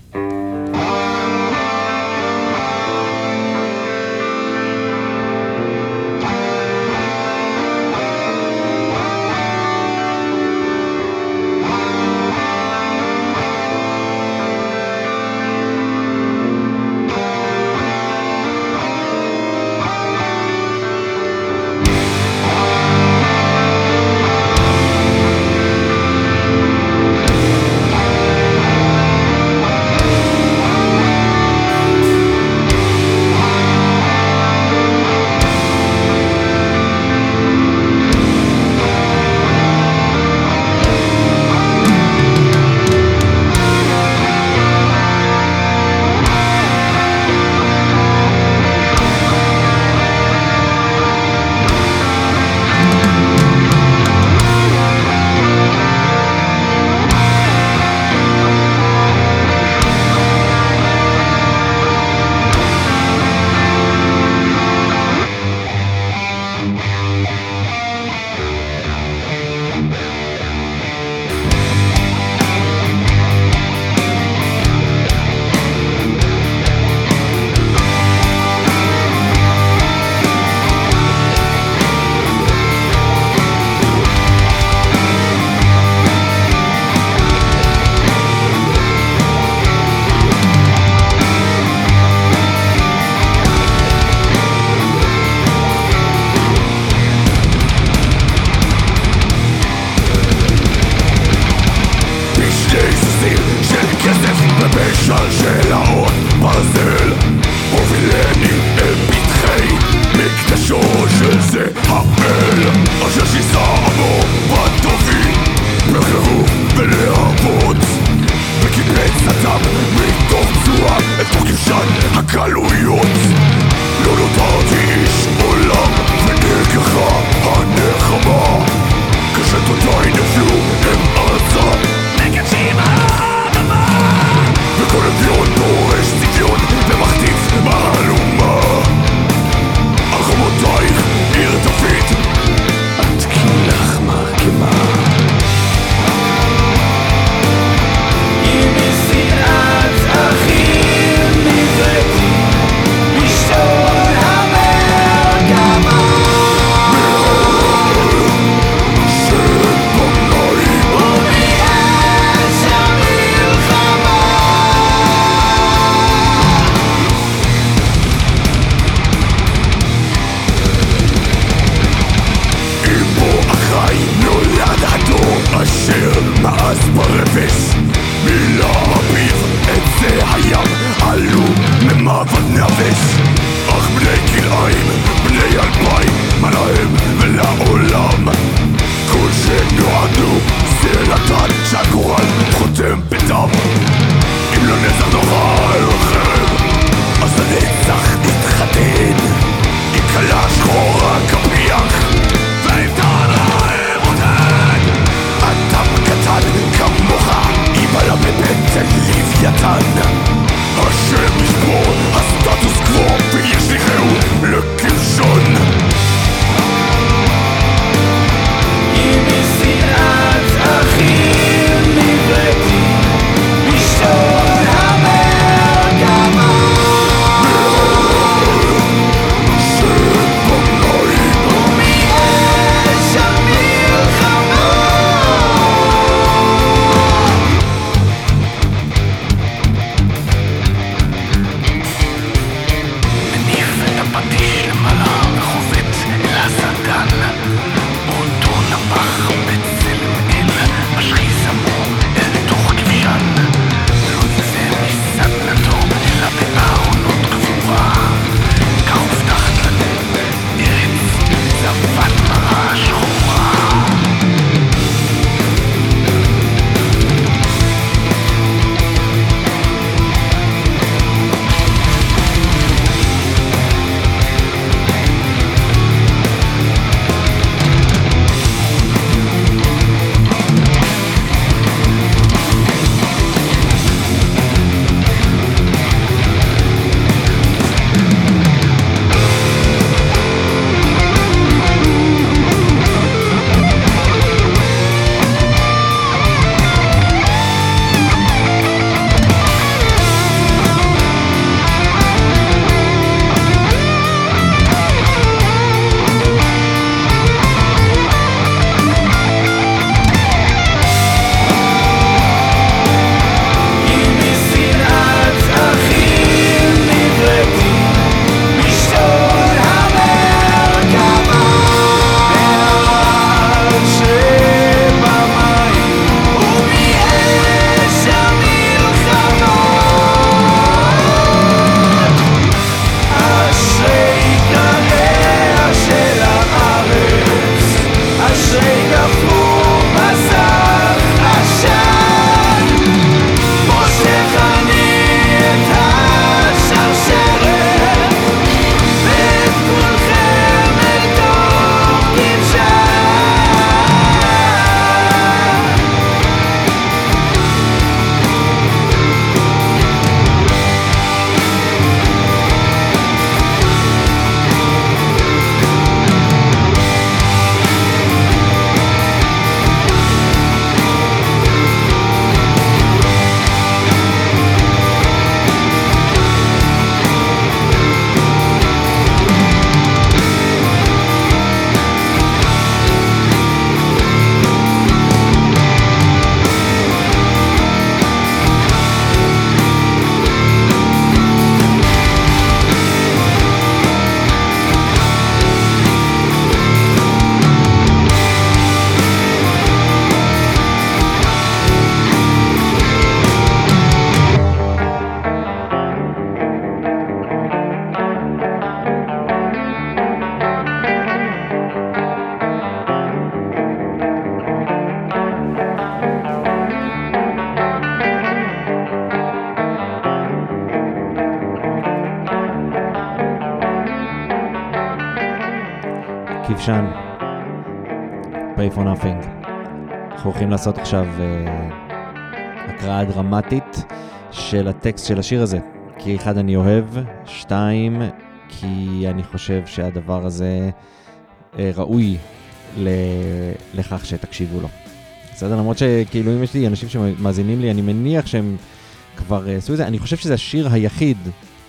C: לעשות עכשיו אה, הקראה דרמטית של הטקסט של השיר הזה. כי אחד, אני אוהב, שתיים, כי אני חושב שהדבר הזה אה, ראוי. לכך שתקשיבו לו. בסדר? למרות שכאילו אם יש לי אנשים שמאזינים לי, אני מניח שהם כבר אה, עשו את זה. אני חושב שזה השיר היחיד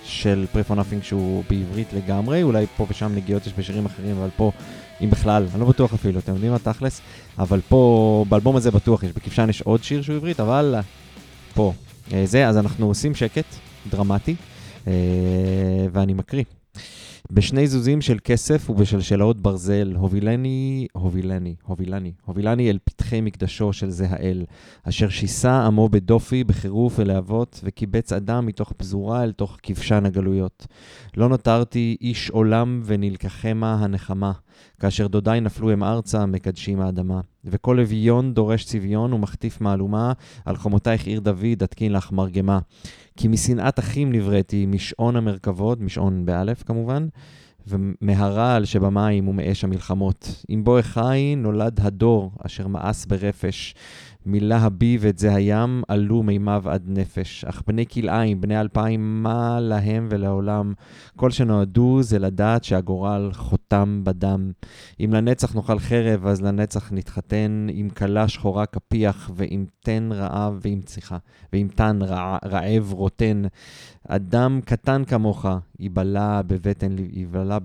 C: של Pray for Nothing שהוא בעברית לגמרי, אולי פה ושם נגיעות יש בשירים אחרים, אבל פה, אם בכלל, אני לא בטוח אפילו, אתם יודעים מה תכלס? אבל פה, באלבום הזה בטוח יש, בכבשן יש עוד שיר שהוא עברית, אבל פה. אה, זה, אז אנחנו עושים שקט דרמטי, אה, ואני מקריא. בשני זוזים של כסף ובשלשלאות ברזל, הובילני, הובילני, הובילני, הובילני אל פתחי מקדשו של זה האל, אשר שיסה עמו בדופי, בחירוף ולהבות, וקיבץ אדם מתוך פזורה אל תוך כבשן הגלויות. לא נותרתי איש עולם ונלקחמה הנחמה, כאשר דודיי נפלו הם ארצה, מקדשים האדמה. וכל אביון דורש צביון ומחטיף מהלומה, על חומותייך עיר דוד, אתקין לך מרגמה. כי משנאת אחים נבראתי, משעון המרכבות, משעון באלף כמובן, ומהרעל שבמים ומאש המלחמות. אם בוא אחי נולד הדור אשר מאס ברפש. מילא הביב את זה הים, עלו מימיו עד נפש. אך בני כלאיים, בני אלפיים, מה להם ולעולם? כל שנועדו זה לדעת שהגורל חותם בדם. אם לנצח נאכל חרב, אז לנצח נתחתן, עם כלה שחורה כפיח, ועם תן רעב, ועם צריכה, ועם תן רע, רעב רוטן. אדם קטן כמוך, ייבלע בבטן,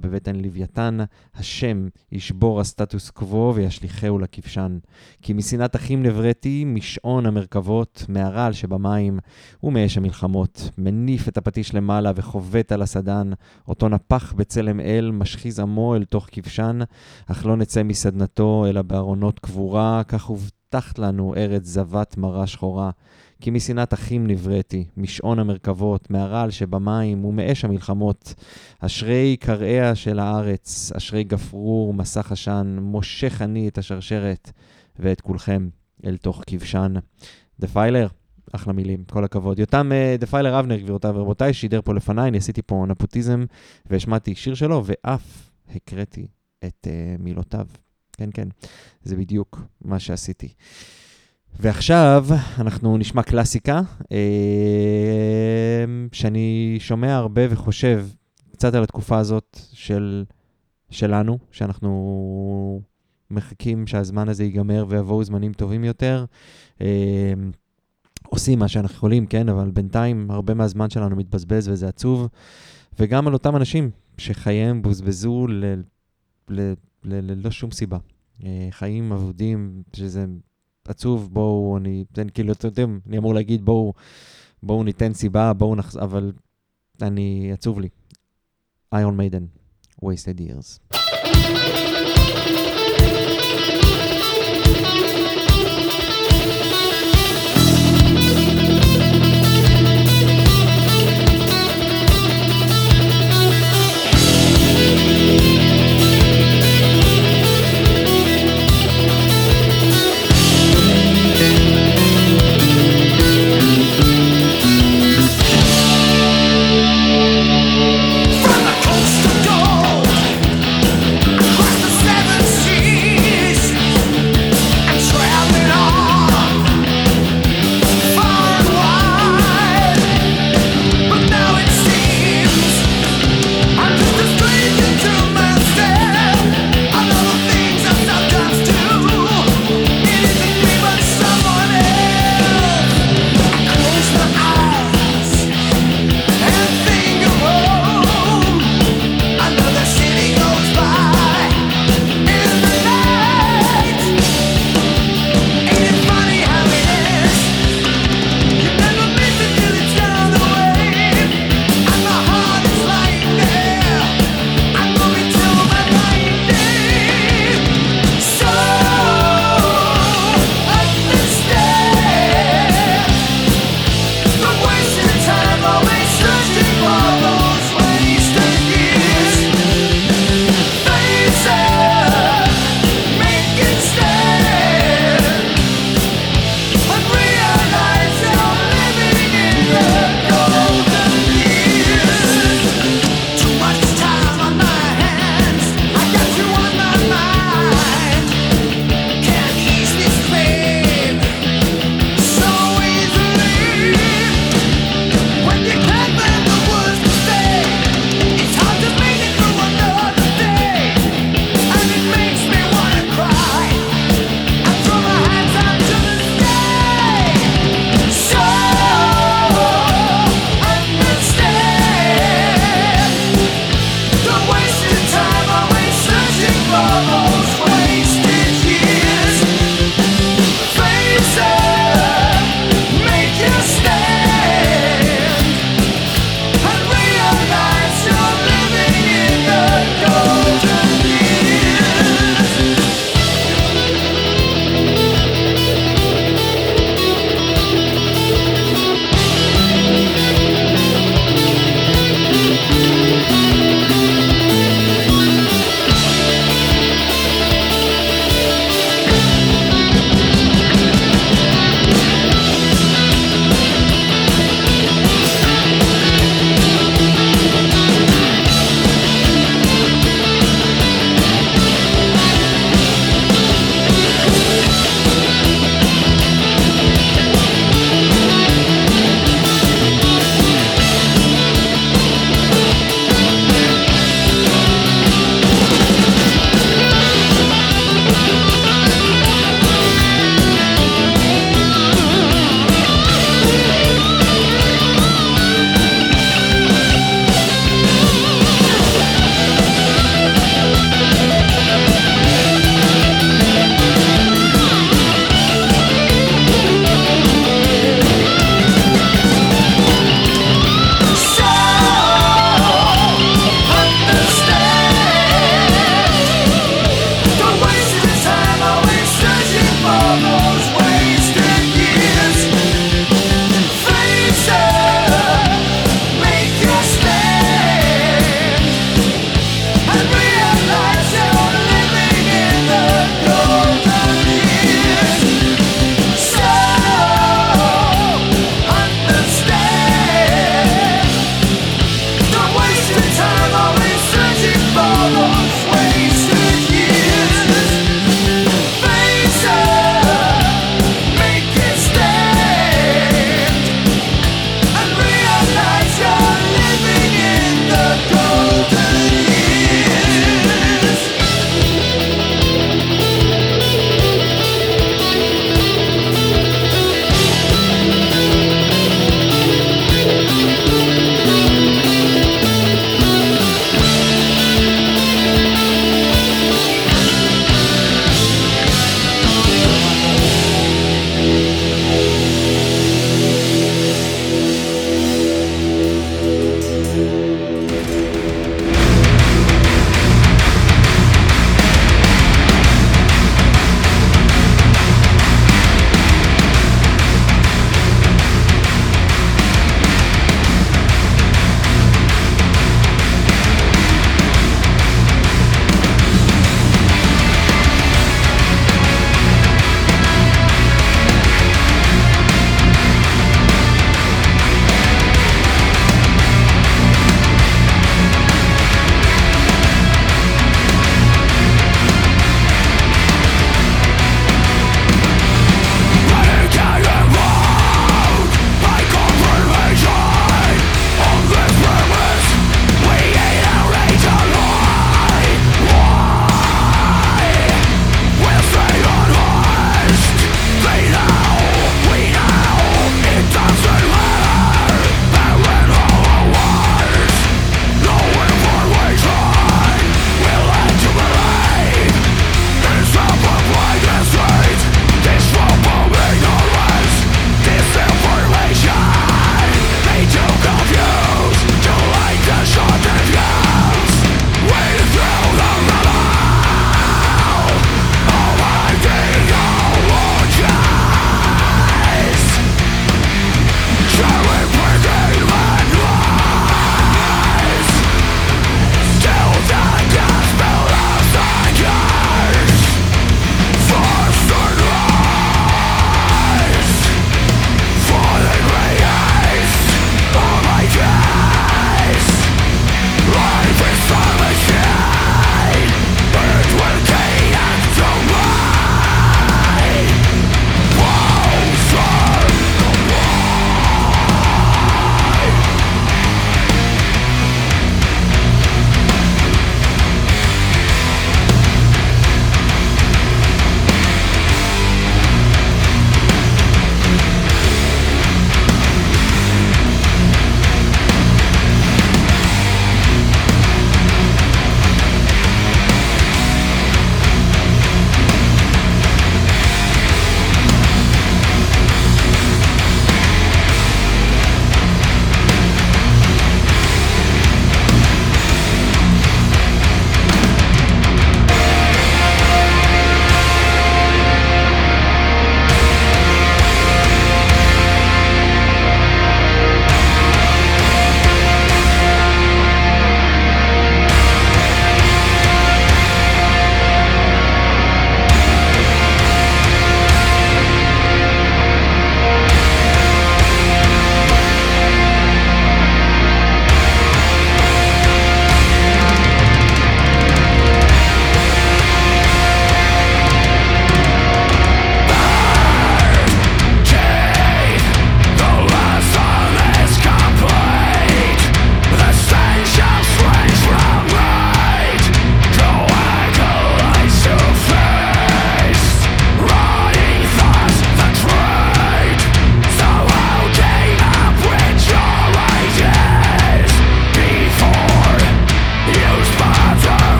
C: בבטן לוויתן, השם ישבור הסטטוס קוו וישליכהו לכבשן. כי משנאת אחים נבראתי, משעון המרכבות, מהרעל שבמים ומאש המלחמות. מניף את הפטיש למעלה וחובט על הסדן, אותו נפח בצלם אל, משחיז עמו אל תוך כבשן, אך לא נצא מסדנתו, אלא בארונות קבורה, כך הובטחת לנו ארץ זבת מרה שחורה. כי משנאת אחים נבראתי, משעון המרכבות, מהרעל שבמים ומאש המלחמות. אשרי קרעיה של הארץ, אשרי גפרור, מסך עשן, מושך אני את השרשרת ואת כולכם אל תוך כבשן. דפיילר, אחלה מילים, כל הכבוד. יותם אה, דפיילר אבנר, גבירותיי ורבותיי, שידר פה לפניי, אני עשיתי פה נפוטיזם והשמעתי שיר שלו, ואף הקראתי את uh, מילותיו. כן, כן, זה בדיוק מה שעשיתי. ועכשיו אנחנו נשמע קלאסיקה, אה, שאני שומע הרבה וחושב קצת על התקופה הזאת של, שלנו, שאנחנו מחכים שהזמן הזה ייגמר ויבואו זמנים טובים יותר. אה, עושים מה שאנחנו יכולים, כן, אבל בינתיים הרבה מהזמן שלנו מתבזבז וזה עצוב. וגם על אותם אנשים שחייהם בוזבזו ללא שום סיבה. אה, חיים אבודים, שזה עצוב, בואו, אני, זה כאילו, אתם יודעים, אני אמור להגיד, בואו, בואו ניתן סיבה, בואו נחז... אבל אני, עצוב לי. איון מיידן, wasted years.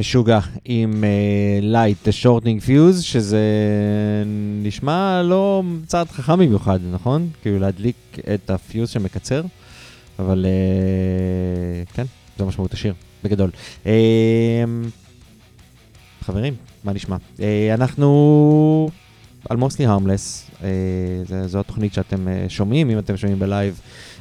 C: משוגע, עם אה, Light The Shortening Fuse, שזה נשמע לא צעד חכם במיוחד, נכון? כאילו להדליק את הפיוז שמקצר, אבל אה, כן, זה משמעות השיר, בגדול. אה, חברים, מה נשמע? אה, אנחנו על Mostly Harmless, אה, זו התוכנית שאתם אה, שומעים, אם אתם שומעים בלייב.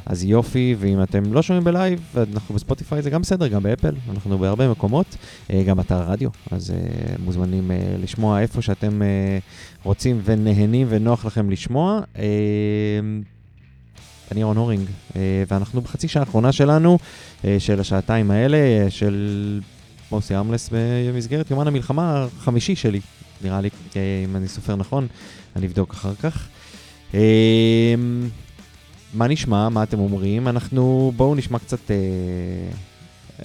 C: אז יופי, ואם אתם לא שומעים בלייב, אנחנו בספוטיפיי זה גם בסדר, גם באפל, אנחנו בהרבה מקומות, אה, גם אתר רדיו, אז אה, מוזמנים אה, לשמוע איפה שאתם רוצים ונהנים ונוח לכם לשמוע. אני רון הורינג, ואנחנו בחצי שעה האחרונה שלנו, של השעתיים האלה, של מוסי ארמלס במסגרת יומן המלחמה החמישי שלי, נראה לי, אם אני סופר נכון, אני אבדוק אחר כך. מה נשמע? מה אתם אומרים? אנחנו... בואו נשמע קצת... אה,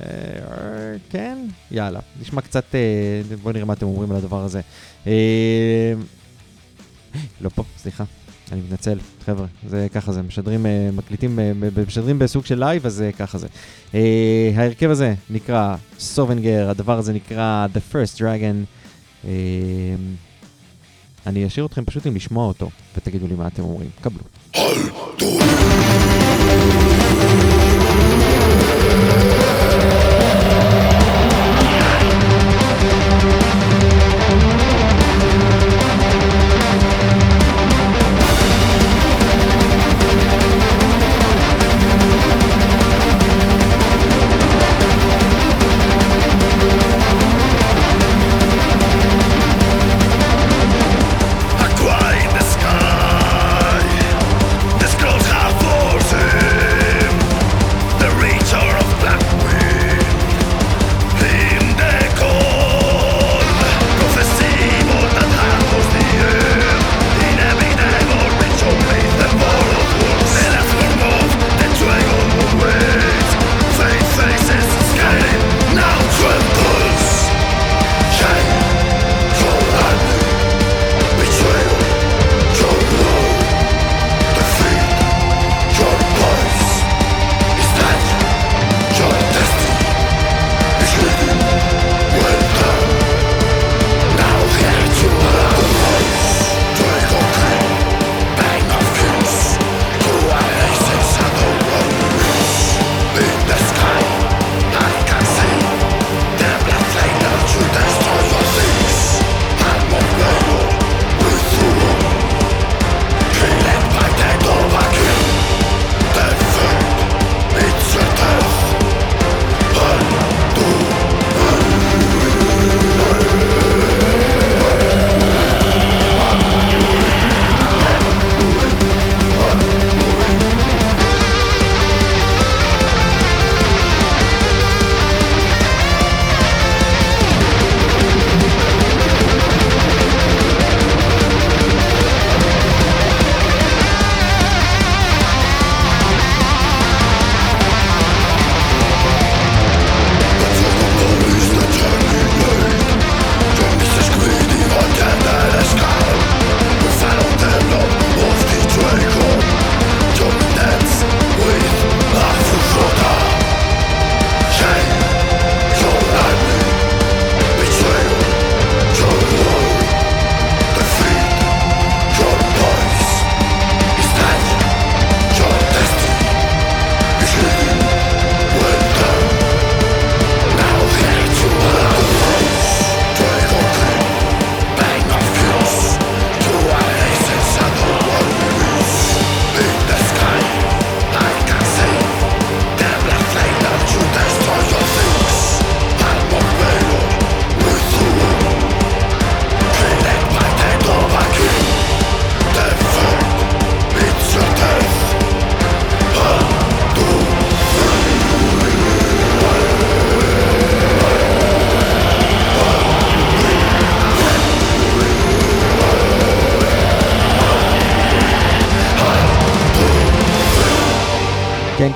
C: אה, כן? יאללה. נשמע קצת... אה, בואו נראה מה אתם אומרים על הדבר הזה. לא פה, סליחה. אני מתנצל, חבר'ה, זה ככה זה, משדרים, מקליטים, משדרים בסוג של לייב, אז ככה זה. אה, ההרכב הזה נקרא סובנגר, הדבר הזה נקרא The First Dragon. אה, אני אשאיר אתכם פשוט עם לשמוע אותו, ותגידו לי מה אתם אומרים. קבלו.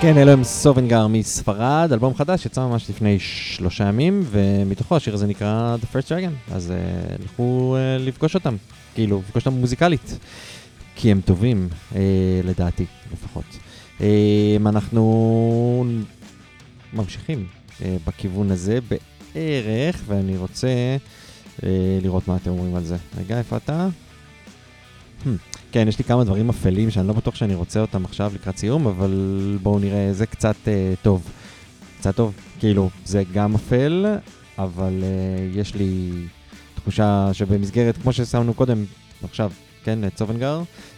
C: כן, אלו הם סובנגר מספרד, אלבום חדש, יצא ממש לפני שלושה ימים, ומתוכו השיר הזה נקרא The First Dragon, אז uh, לכו uh, לפגוש אותם, כאילו, לפגוש אותם מוזיקלית, כי הם טובים, uh, לדעתי, לפחות. Uh, אנחנו ממשיכים uh, בכיוון הזה, בערך, ואני רוצה אה, לראות מה אתם אומרים על זה. רגע, איפה אתה? כן, יש לי כמה דברים אפלים שאני לא בטוח שאני רוצה אותם עכשיו לקראת סיום, אבל בואו נראה, זה קצת אה, טוב. קצת טוב, כאילו, זה גם אפל, אבל אה, יש לי תחושה שבמסגרת, כמו ששמנו קודם, עכשיו, כן, את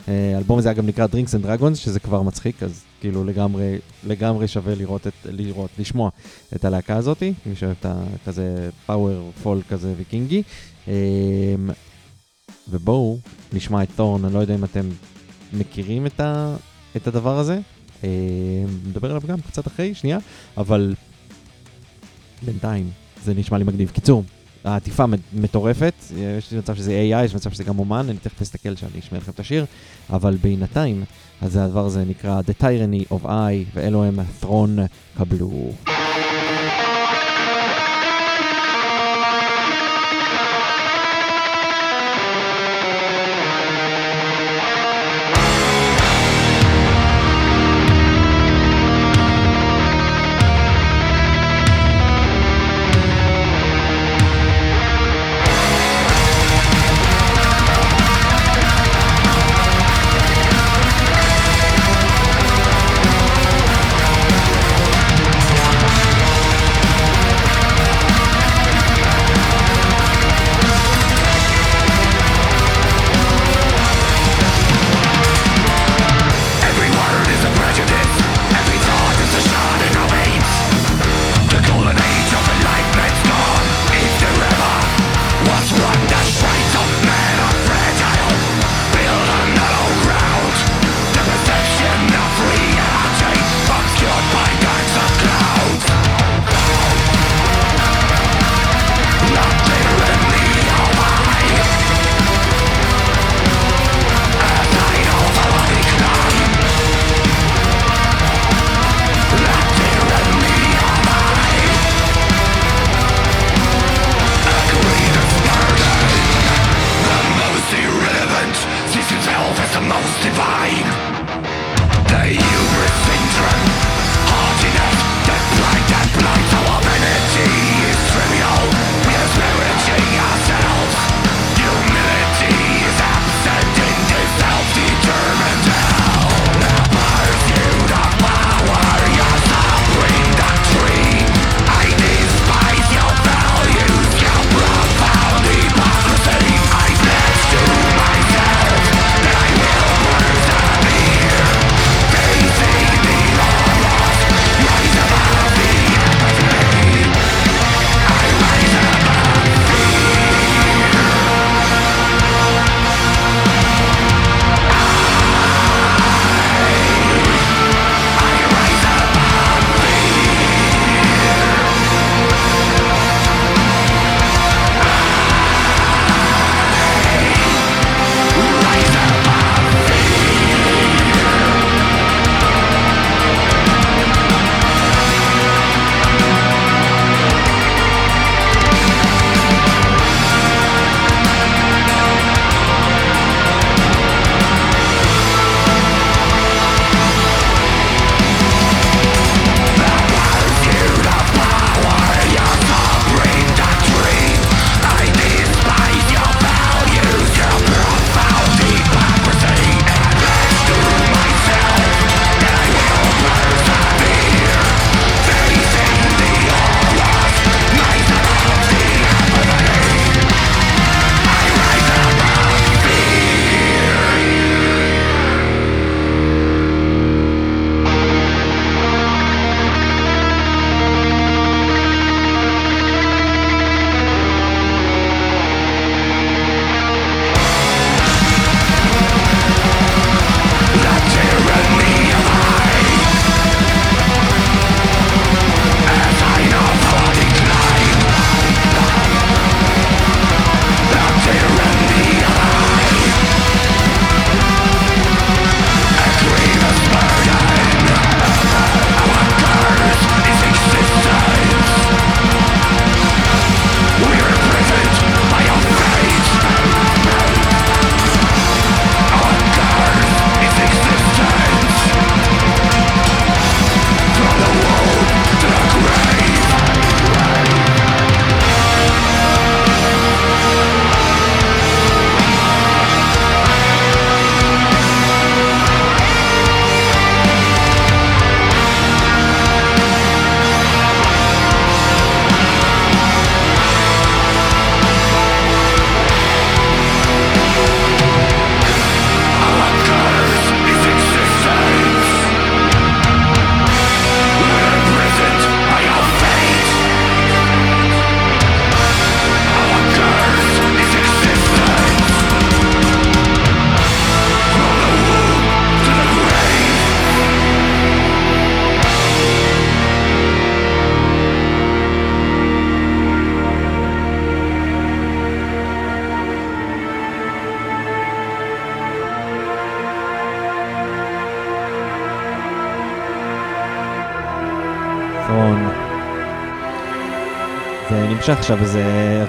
C: אה, האלבום הזה אגב נקרא Drinks and Dragons, שזה כבר מצחיק, אז כאילו לגמרי, לגמרי שווה לראות, את, לראות, לשמוע את הלהקה הזאתי, מי שאוהב את הכזה פאוור פול כזה ויקינגי. ובואו נשמע את תורן, אני לא יודע אם אתם מכירים את, ה, את הדבר הזה. אה, נדבר עליו גם קצת אחרי, שנייה, אבל בינתיים זה נשמע לי מגניב. קיצור, העטיפה מטורפת, יש לי מצב שזה AI, יש מצב שזה גם אומן, אני תכף אסתכל שאני אשמע לכם את השיר, אבל בינתיים, אז הדבר הזה נקרא The Tyranny of I, ואלו הם Throne קבלו. נמשך עכשיו איזה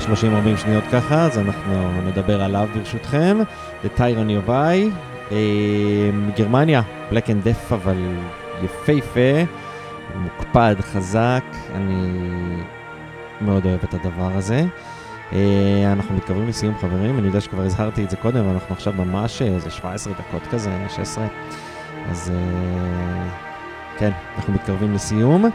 C: 30-40 שניות ככה, אז אנחנו נדבר עליו ברשותכם. The Tyranny of I, אה, מגרמניה, Black and Deaf, אבל יפהפה, מוקפד, חזק, אני מאוד אוהב את הדבר הזה. אה, אנחנו מתקרבים לסיום חברים, אני יודע שכבר הזהרתי את זה קודם, ואנחנו עכשיו ממש אה, איזה 17 דקות כזה, 16, אז אה, כן, אנחנו מתקרבים לסיום,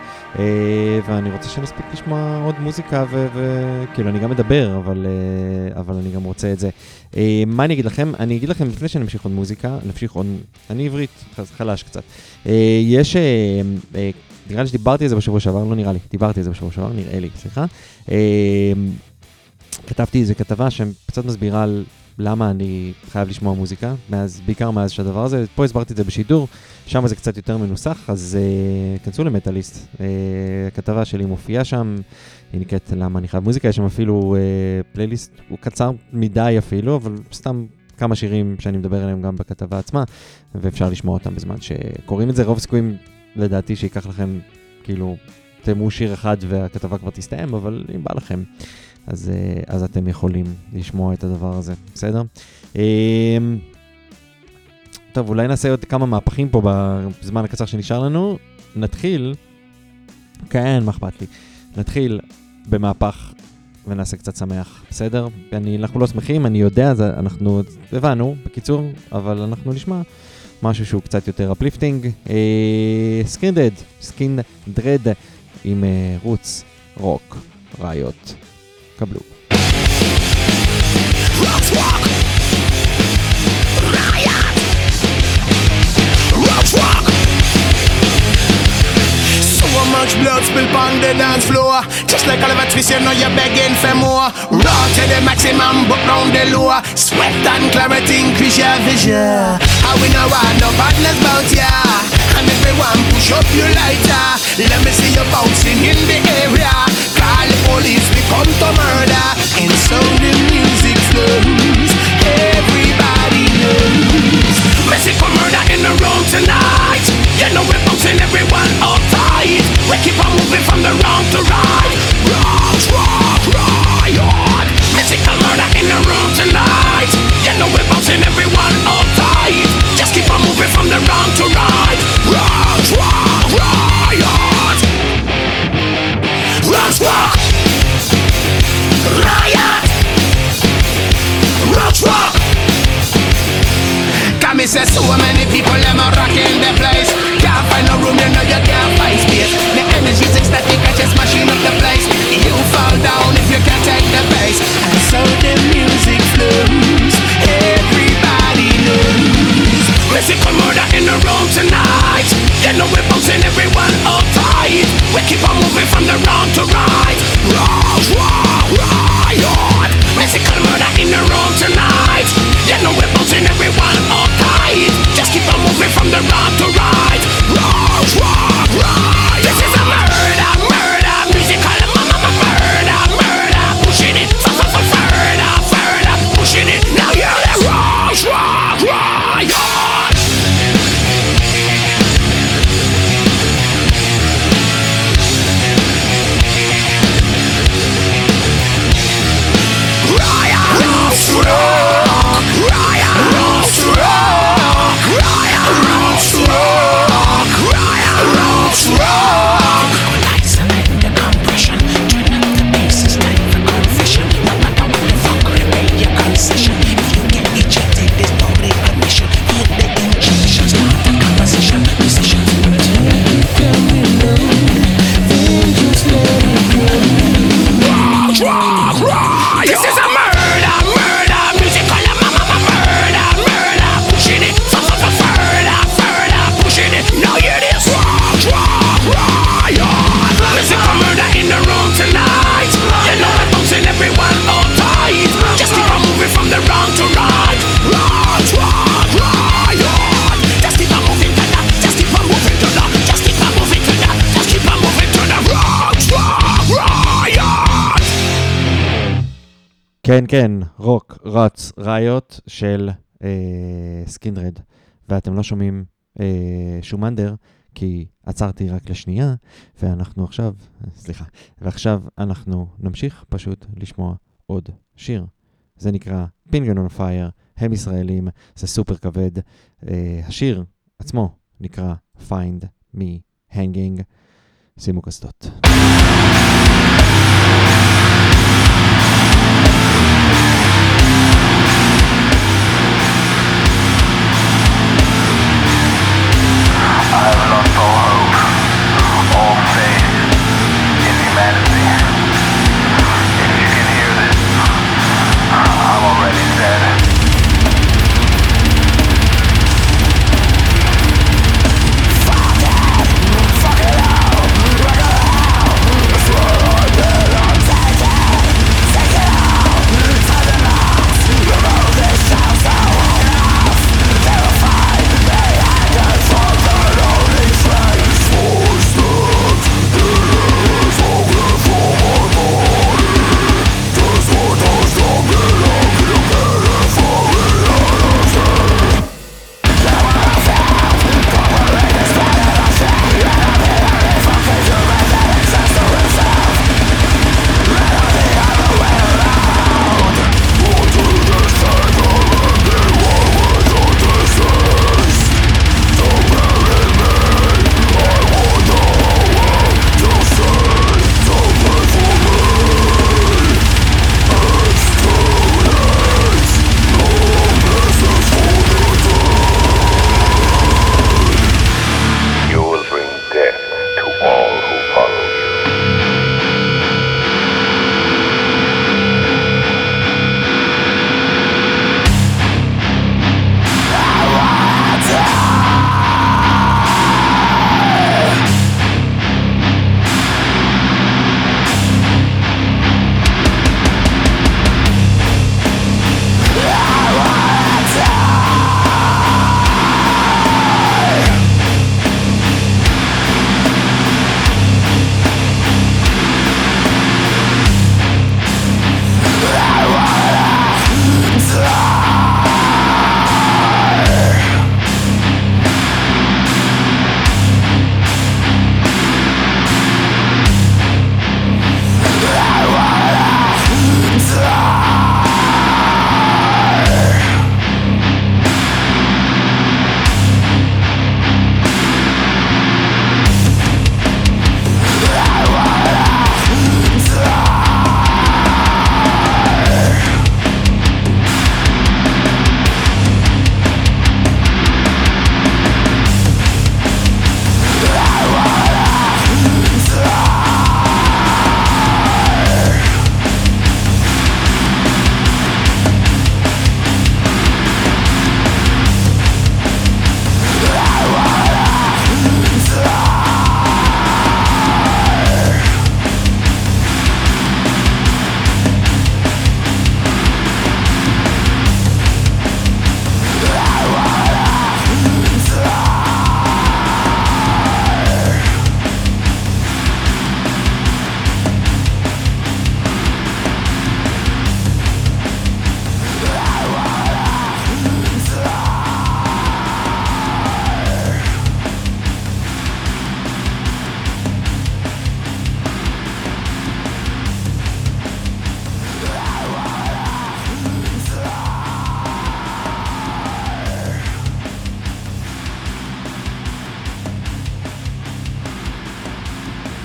C: ואני רוצה שנספיק לשמוע עוד מוזיקה, וכאילו אני גם מדבר, אבל, אה, אבל אני גם רוצה את זה. אה, מה אני אגיד לכם? אני אגיד לכם, לפני שנמשיך עוד מוזיקה, נמשיך עוד, אני עברית, חלש קצת. אה, יש, אה, אה, נראה לי שדיברתי על זה בשבוע שעבר, לא נראה לי, דיברתי על זה בשבוע שעבר, נראה לי, סליחה. אה, כתבתי איזה כתבה שקצת מסבירה על למה אני חייב לשמוע מוזיקה, מאז, בעיקר מאז שהדבר הזה, פה הסברתי את זה בשידור, שם זה קצת יותר מנוסח, אז uh, כנסו למטאליסט. Uh, הכתבה שלי מופיעה שם, היא נקראת למה אני חייב מוזיקה, יש שם אפילו uh, פלייליסט, הוא קצר מדי אפילו, אבל סתם כמה שירים שאני מדבר עליהם גם בכתבה עצמה, ואפשר לשמוע אותם בזמן שקוראים את זה, רוב הסיכויים לדעתי שייקח לכם, כאילו, תאמו שיר אחד והכתבה כבר תסתיים, אבל אם בא לכם. אז, אה, אז אתם יכולים לשמוע את הדבר הזה, בסדר? אמ, טוב, אולי נעשה עוד כמה מהפכים פה בזמן הקצר שנשאר לנו. נתחיל, כן, מה אכפת לי? נתחיל במהפך ונעשה קצת שמח, בסדר? אני, אנחנו לא שמחים, אני יודע, זה, אנחנו הבנו, בקיצור, אבל אנחנו נשמע משהו שהוא קצת יותר uplifting. Skindred, Skindred עם אה, Roots, Rock, ראיות. comme
J: l'eau. much blood spill on the dance floor. Just like all of us, we say, you're begging for more. Raw to the maximum, but round the lower. Sweat and clarity increase your vision. How we know I no partners about ya. Everyone push up your lighter. Let me see you bouncing in the area. Call the police, we come to murder. And so the music flows. Everybody knows.
G: Mexico murder in the room tonight. You know we're bouncing everyone all tight. We keep on moving from the wrong to right. Rock, rock, riot. Mexico murder in the room tonight. You know we're bouncing everyone all tight. Just keep on moving from the wrong to right. Rock, rock, riot. Rock, rock, riot. Rock, rock.
J: Come me say so many people them are rocking the place. Can't find no room, you know you can't find space. The energy's ecstatic, I just mashing up the place. You fall down if you can't take the pace. And so the music flows.
G: Mexico murder in the room tonight. You know we're bouncing everyone all tight. We keep on moving from the wrong to right. Rock, rock, riot. Mexico murder in the room tonight. You know we're bouncing everyone all tight. Just keep on moving from the wrong to right. Rock, rock, riot.
C: כן, כן, רוק, רץ, ראיות של אה, סקינרד. ואתם לא שומעים אה, שום אנדר, כי עצרתי רק לשנייה, ואנחנו עכשיו, סליחה, ועכשיו אנחנו נמשיך פשוט לשמוע עוד שיר. זה נקרא פינגן און פייר, הם ישראלים, זה סופר כבד. Uh, השיר עצמו נקרא Find Me Hanging. שימו קסדות.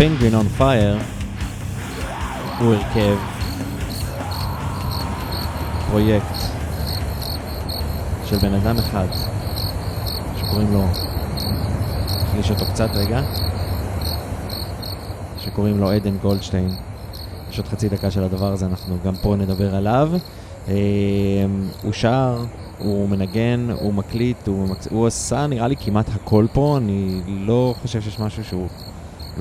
C: פינגווין און פייר הוא הרכב, פרויקט של בן אדם אחד שקוראים לו, נחליש אותו קצת רגע, שקוראים לו עדן גולדשטיין. יש עוד חצי דקה של הדבר הזה, אנחנו גם פה נדבר עליו. אה, הוא שר, הוא מנגן, הוא מקליט, הוא. הוא עשה נראה לי כמעט הכל פה, אני לא חושב שיש משהו שהוא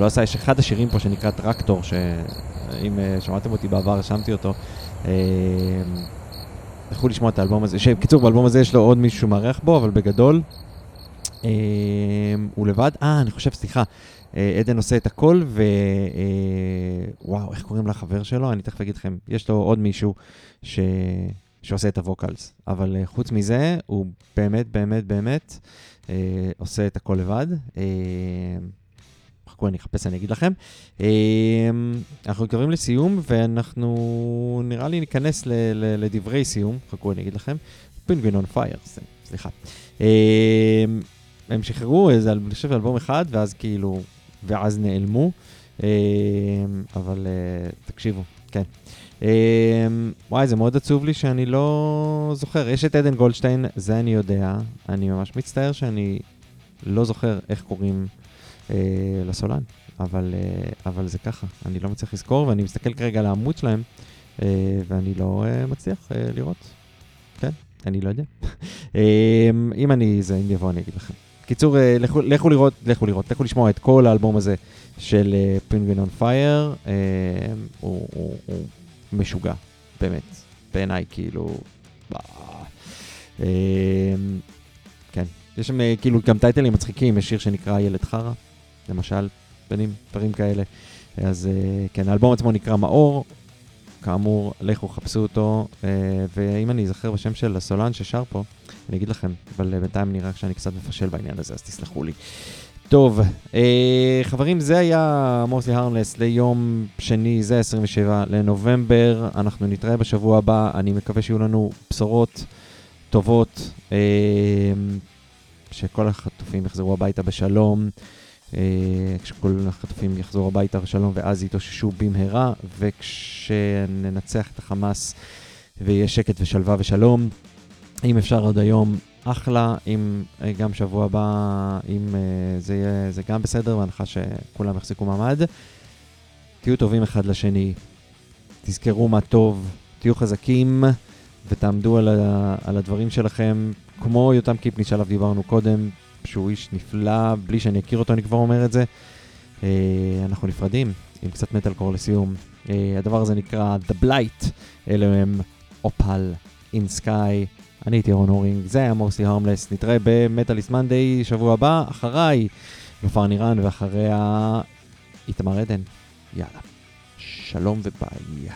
C: לא עשה, יש אחד השירים פה שנקרא טרקטור, שאם אה, שמעתם אותי בעבר, רשמתי אותו. אה, לכו לשמוע את האלבום הזה, שבקיצור באלבום הזה יש לו עוד מישהו שמארח בו, אבל בגדול אה, הוא לבד. אה, אני חושב, סליחה, אה, עדן עושה את הכל, ווואו, איך קוראים לחבר שלו? אני תכף אגיד לכם, יש לו עוד מישהו ש... שעושה את הווקלס, אבל אה, חוץ מזה, הוא באמת, באמת, באמת, אה, עושה את הכל לבד. אה, חכו, אני אחפש, אני אגיד לכם. אה, אנחנו מתקרבים לסיום, ואנחנו נראה לי ניכנס לדברי סיום. חכו, אני אגיד לכם. פינגווין און פייר, סליחה. אה, הם שחררו איזה, אני חושב, אלבום אחד, ואז כאילו, ואז נעלמו. אה, אבל אה, תקשיבו, כן. וואי, זה מאוד עצוב לי שאני לא זוכר. יש את עדן גולדשטיין, זה אני יודע. אני ממש מצטער שאני לא זוכר איך קוראים אה, לסולן, אבל, אה, אבל זה ככה. אני לא מצליח לזכור, ואני מסתכל כרגע על העמוד שלהם, אה, ואני לא אה, מצליח אה, לראות. כן, אני לא יודע. אה, אם אני, זה, אם יבוא, אני אגיד לכם. קיצור, אה, לכו, לכו לראות, לכו לראות, לכו לשמוע את כל האלבום הזה של פינגווין און פייר. הוא, משוגע, באמת. בעיניי, כאילו... אה, כן. יש שם אה, כאילו גם טייטלים מצחיקים, יש שיר שנקרא ילד חרא, למשל, בנים, דברים כאלה. אז אה, כן, האלבום עצמו נקרא מאור. כאמור, לכו חפשו אותו, אה, ואם אני אזכר בשם של הסולן ששר פה, אני אגיד לכם, אבל אה, בינתיים נראה שאני קצת מפשל בעניין הזה, אז תסלחו לי. טוב, אה, חברים, זה היה מורסלי הרמלס ליום שני, זה 27 לנובמבר. אנחנו נתראה בשבוע הבא, אני מקווה שיהיו לנו בשורות טובות, אה, שכל החטופים יחזרו הביתה בשלום. אה, כשכל החטופים יחזרו הביתה בשלום ואז יתאוששו במהרה, וכשננצח את החמאס ויהיה שקט ושלווה ושלום, אם אפשר עוד היום, אחלה, אם אה, גם שבוע הבא, אם אה, זה יהיה, זה גם בסדר, בהנחה שכולם יחזיקו מעמד. תהיו טובים אחד לשני, תזכרו מה טוב, תהיו חזקים ותעמדו על, ה, על הדברים שלכם, כמו יותם קיפניץ' שעליו דיברנו קודם, שהוא איש נפלא, בלי שאני אכיר אותו אני כבר אומר את זה. אה, אנחנו נפרדים עם קצת מטאל קור לסיום. אה, הדבר הזה נקרא The Blight, אלו הם אופל אין סקאי. אני הייתי רון הורינג, זה היה מורסי הרמלס, נתראה במטאליסט מנדי שבוע הבא, אחריי נופר נירן ואחריה איתמר עדן. יאללה, שלום וביי.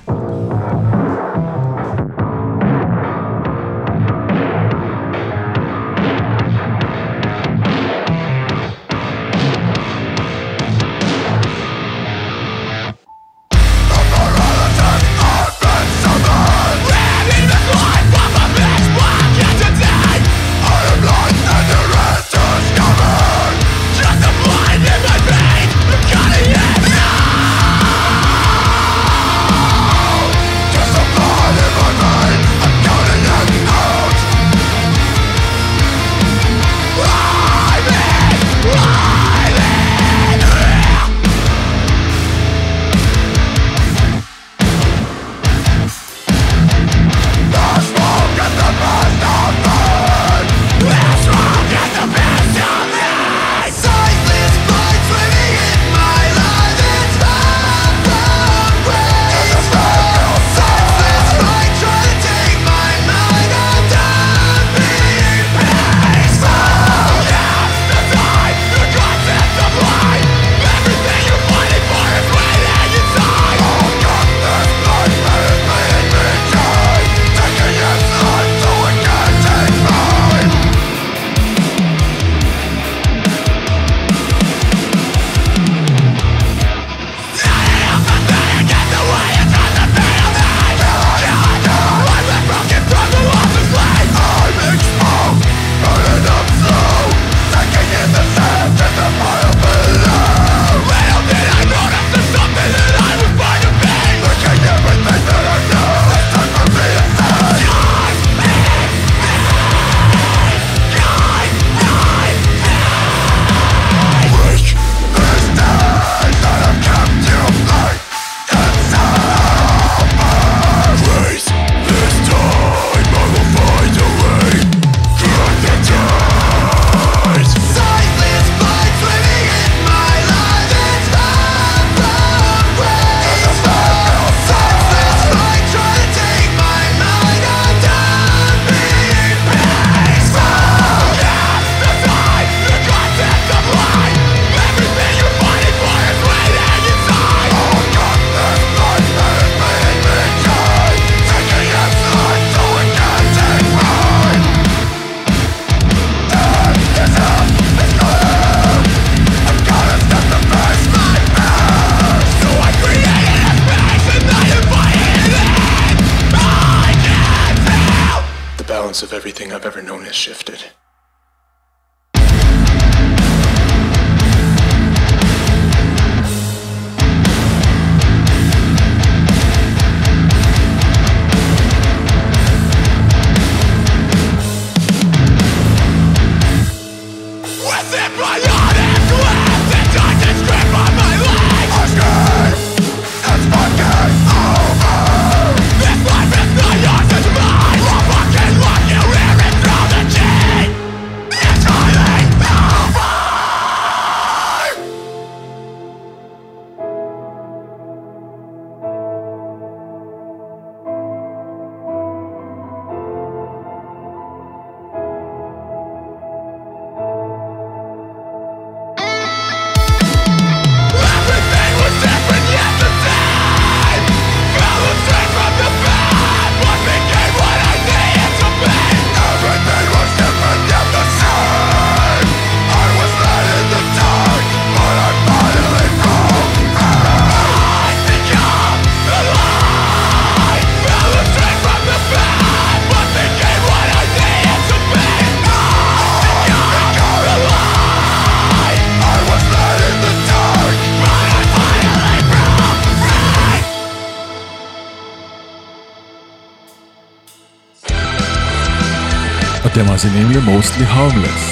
B: אתם מאזינים ל-Mostly Harmless. עם ירון הורינג